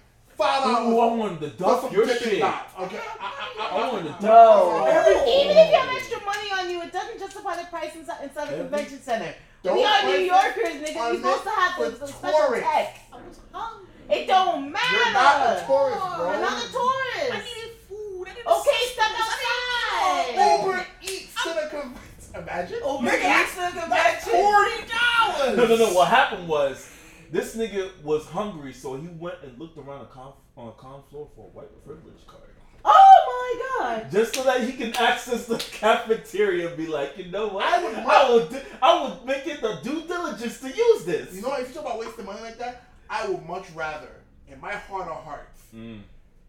five Ooh, I dollars wanted to for duff your shit. Dots. Okay, I, I, I, I wanted to duff. No. Every- Even if you have extra money on you, it doesn't justify the price inside, inside the convention center. Those we are New Yorkers, nigga. We're supposed to have meant some, special tourists. tech. I was hungry. It don't matter. You're not a tourist, bro. You're not a tourist. I needed food. I needed Okay, step outside. Uber Eats to the convention. Imagine. Uber Nigga, Eats to the That's convention. forty dollars. No, no, no. What happened was this nigga was hungry, so he went and looked around a con on a con floor for a white privilege card, Oh my god. just so that he can access the cafeteria and be like, you know what? I would I would, di- I would make it the due diligence to use this. You know, what? if you talk about wasting money like that, I would much rather, in my heart of hearts, Mm.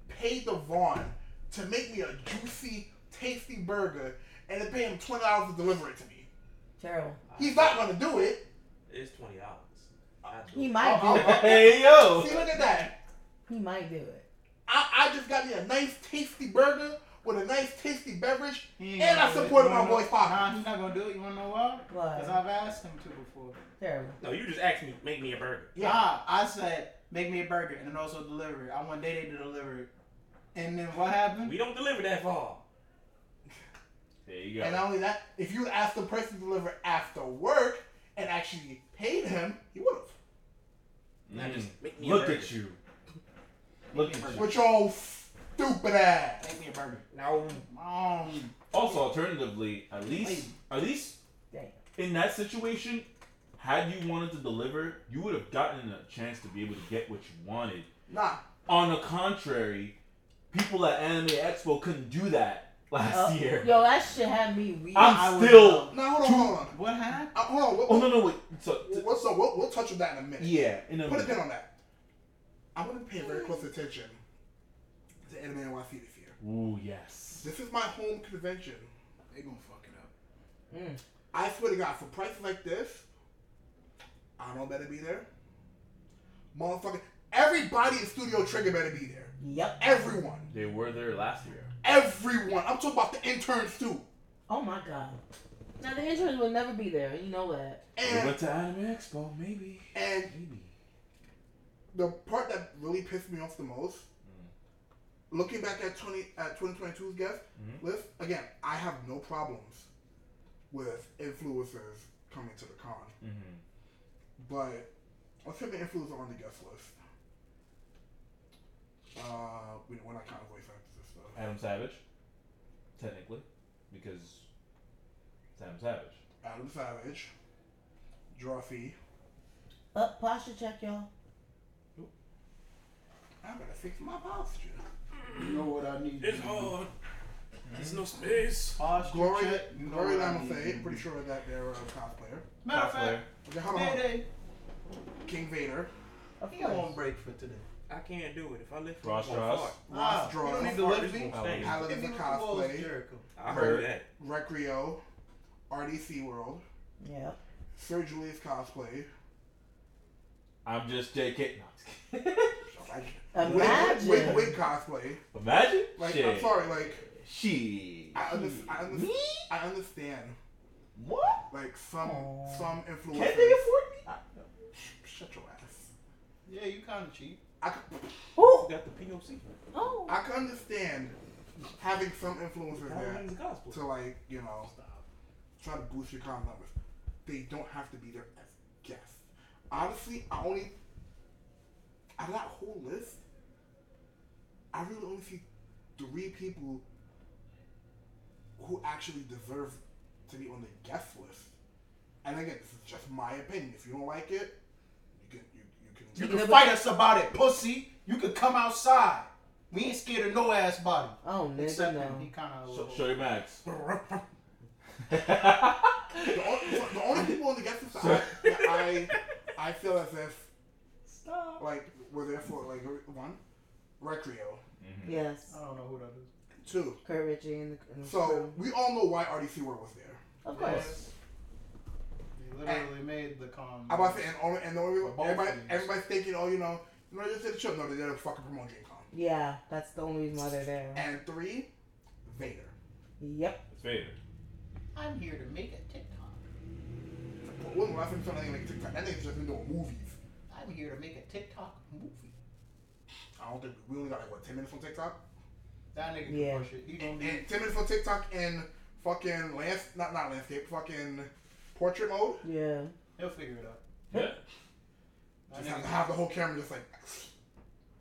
pay the Vaughn to make me a juicy, tasty burger and then pay him twenty dollars to deliver it to me. Terrible. He's not gonna do it. It's twenty dollars. He might Oh, do oh, it. Hey yo. See, look at that. He might do it. I, I just got me a nice, tasty burger with a nice, tasty beverage, and I gonna do it. supported my wanna boy's know- pocket. Nah, he's not gonna do it. You wanna know why? Why? Because I've asked him to before. Terrible. No, you just asked me make me a burger. Yeah. Ah, I said make me a burger and then also deliver it. I want Day Day to deliver it. And then what happened? We don't deliver that far. There you go. And not only that, if you asked the person to deliver after work and actually paid him, he would have. Now Mm. just make me a Look burger. at you. Look at you. With your old stupid ass. Make me a burger. No. Um, Also, alternatively, at least, at least Dang. in that situation, had you wanted to deliver, you would have gotten a chance to be able to get what you wanted. Nah. On the contrary, people at Anime Expo couldn't do that last Uh, year. Yo, that shit had me weak. I'm still. No, hold on, Two- hold on. what happened? Uh, hold on. What, Oh no no wait. So What's up? We'll, we'll touch on that in a minute. yeah, in a Put a pin on that. I'm gonna pay very close attention to Anime NYC this year. Ooh yes. This is my home convention. They gonna fuck it up. Mm. I swear to God, for prices like this, I don't better be there. Motherfucker, everybody in Studio Trigger better be there. Yep. Everyone. They were there last year. Everyone. I'm talking about the interns too. Oh my god. Now the interns will never be there. You know that. We went to Anime Expo, maybe. and Maybe. the part that really pissed me off the most, looking back at twenty at 2022's guest Mhm. list, again, I have no problems with influencers coming to the con, Mm-hmm. but let's put the influencer on the guest list. Uh, we, we're not counting voice actors and stuff. Adam Savage, technically, because it's Adam Savage. Adam Savage, Drawfee. Up, posture check, y'all. I better fix my posture. You know what I need. It's hard. There's no space. Posture Gloria, check. You know Gloria what I need. Lamontagne, pretty sure that they're a cosplayer. Matter of Cosplayer. fact, Okay, hold on, hold on. Day King Vader, Of Day, he on break for today. I can't do it. If I lift Ross I'm gonna Ross. fart. Ah, Ross you don't need to lift me. gonna stink. Paladin If the you cosplay, I heard that. Recreo, RDC World, Yep. Sir Julius cosplay. I'm just JK. No, I'm Imagine. Wig, wig, wig cosplay. Imagine. Like, Shit. I'm sorry, like, She. I, under, I, under, Me? I understand, What? like, some Aw. some influencers. Can't they afford me? I- Shut your ass. Yeah, you kind of cheap. I, c- Ooh. Got the POC. Oh. I can understand having some influencers there Halloween's to, like, you know, try to boost your con numbers. They don't have to be there as guests. Honestly, I only out of that whole list, I really only see three people who actually deserve to be on the guest list. And again, this is just my opinion. If you don't like it, you can you, you can. You can can fight us about it, pussy. You can come outside. We ain't scared of no ass body. Oh, nigga, Except no. him. He kind of. Show, show your max. The only, the only people on the guest list that I, I I feel as if Stop. like were there for like one, Recreo, Yes. I don't know who that is. two. Kurt Ritchie and the, and the So crew. we all know why RDC World was there. Of course. He literally made the con. I'm about to say, and, only, and the only, For everybody, of everybody's thinking, oh, you know, you know, they just did a show. No, they did a fucking promo DreamCon. Yeah, that's the only reason why they're there. And three, Vader. Yep. It's Vader. I'm here to make a TikTok. But when the last time you saw that nigga make TikTok, that nigga's just been doing movies. I'm here to make a TikTok movie. I don't think we only got like what ten minutes on TikTok. That nigga can Yeah. push it. He gonna be. And ten minutes on TikTok and fucking lands, not not landscape, fucking portrait mode. Yeah. He'll figure it out. Yeah. That Just have have the whole camera just like.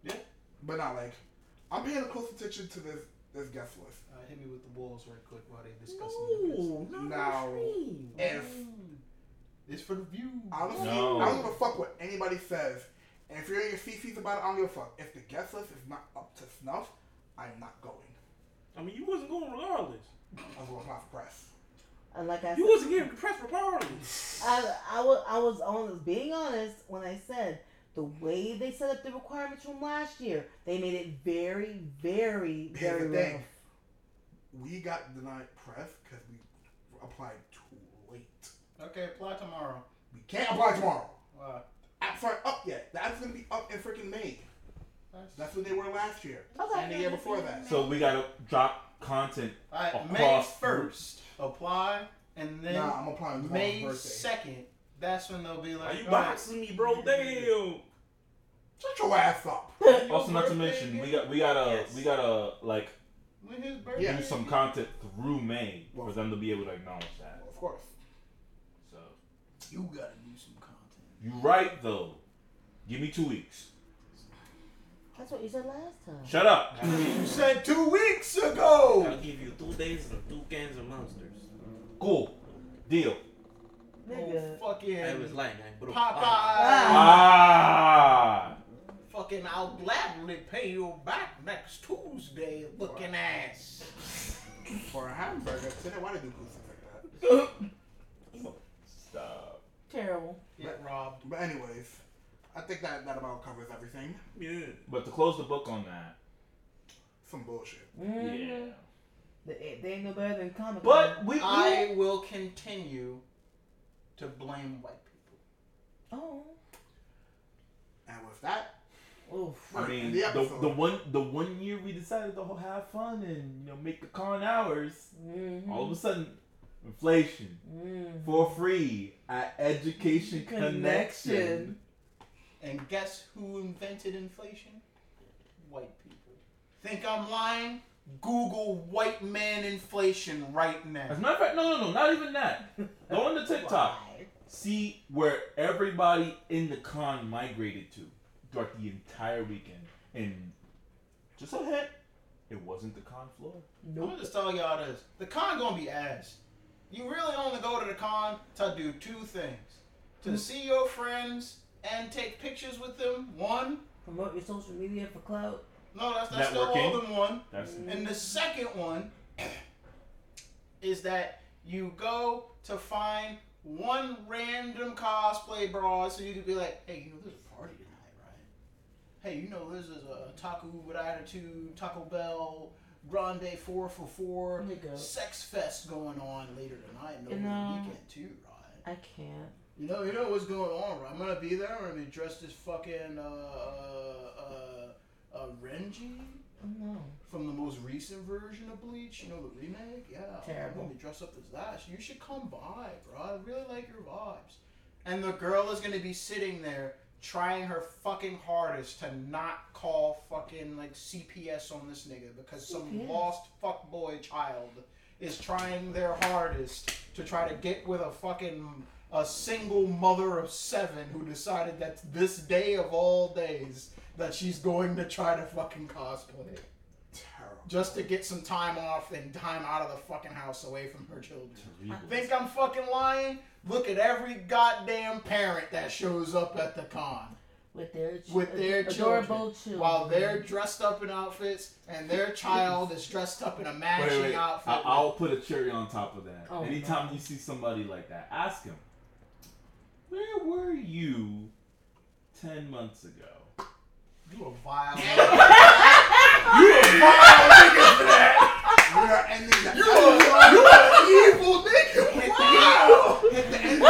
Yeah. But not like, I'm paying close attention to this this guest list. Uh, hit me with the walls right quick while they discussing Ooh, not Now, free. If It's for the view. honestly, No. I don't give a fuck what anybody says. And if you're in your CCs about it, I don't give a fuck. If the guest list is not up to snuff, I'm not going. I mean, you wasn't going regardless. I'm going to for press. And like I You said, wasn't giving the for regardless. I, I was I was honest, being honest when I said the way they set up the requirements from last year, they made it very, very, very the thing. We got denied press because we applied too late. Okay, apply tomorrow. We can't apply tomorrow. Wow. Apps aren't up yet. The app's gonna be up in freaking May. That's what they were last year. Okay. And the year before that. So we gotta drop content. Alright, May Across- first, apply, and then nah, I'm applying tomorrow's May birthday. second. That's when they'll be Why like, you "Alright, boxing me, bro? Damn. Shut your ass up. Also, not to birthday mention, we again? got we gotta Yes. we gotta like when his birthday do some again? content through May Well- for them to be able to acknowledge that. Of course. So You gotta do some content. you right though. Give me two weeks. That's what you said last time. Shut up. You said two weeks ago! I'll ago. give you two days and two cans of monsters. Cool. Deal. Nigga. Oh, fucking I was lying, I bro. Popeye. Ah. Fucking, I'll gladly pay you back next Tuesday, looking ass. For a hamburger, today why did they do crucifix like that? Stop. Terrible. Get robbed. But anyways, I think that that about covers everything. Yeah. But to close the book on that, Some bullshit. Mm-hmm. yeah. They, they ain't no better than comic. But we, we I will continue to blame white people. Oh. And with that, Oof. I mean, the the, the one the one year we decided to have fun and you know make the con hours, Mm-hmm. all of a sudden, inflation Mm-hmm. for free at Education Connection. Connection. And guess who invented inflation? White people. Think I'm lying? Google white man inflation right now. As a matter of fact, no, no, no, not even that. Go on to TikTok. See where everybody in the con migrated to throughout the entire weekend, and just a hint, it wasn't the con floor. I'm just telling y'all this. The con gonna be ass. You really only go to the con to do two things. To hmm. see your friends and take pictures with them. One. Promote your social media for clout. No, that's, that's still Networking. all than one. That's And the second one is that you go to find one random cosplay bra so you can be like, hey, you know, there's a party tonight, right? Hey, you know, this is a Taco with Attitude, Taco Bell, Grande 4 for 4 sex fest going on later tonight and over You know- the um, weekend, too, right? I can't. You know, you know what's going on, right? I'm gonna be there. I'm gonna be dressed as fucking uh, uh, uh, uh, Renji No. from the most recent version of Bleach. You know the remake. Yeah, terrible. I'm gonna be dressed up as that. You should come by, bro. I really like your vibes. And the girl is gonna be sitting there trying her fucking hardest to not call fucking like CPS on this nigga because some CPS? lost fuckboy child is trying their hardest to try to get with a fucking a single mother of seven who decided that this day of all days that she's going to try to fucking cosplay. Terrible. just to get some time off and time out of the fucking house away from her children. Terrible. Think I'm fucking lying? Look at every goddamn parent that shows up at the con with their ch- with their adorable children, children. while they're dressed up in outfits and their child is dressed up in a Wait, matching wait. outfit. I- I'll put a cherry on top of that. Oh, Anytime no. you see somebody like that, ask him, "Where were you ten months ago?" you a vile. You a vile nigga for that. We are ending the You a, you a evil nigga. Hit the, Wow. hit the end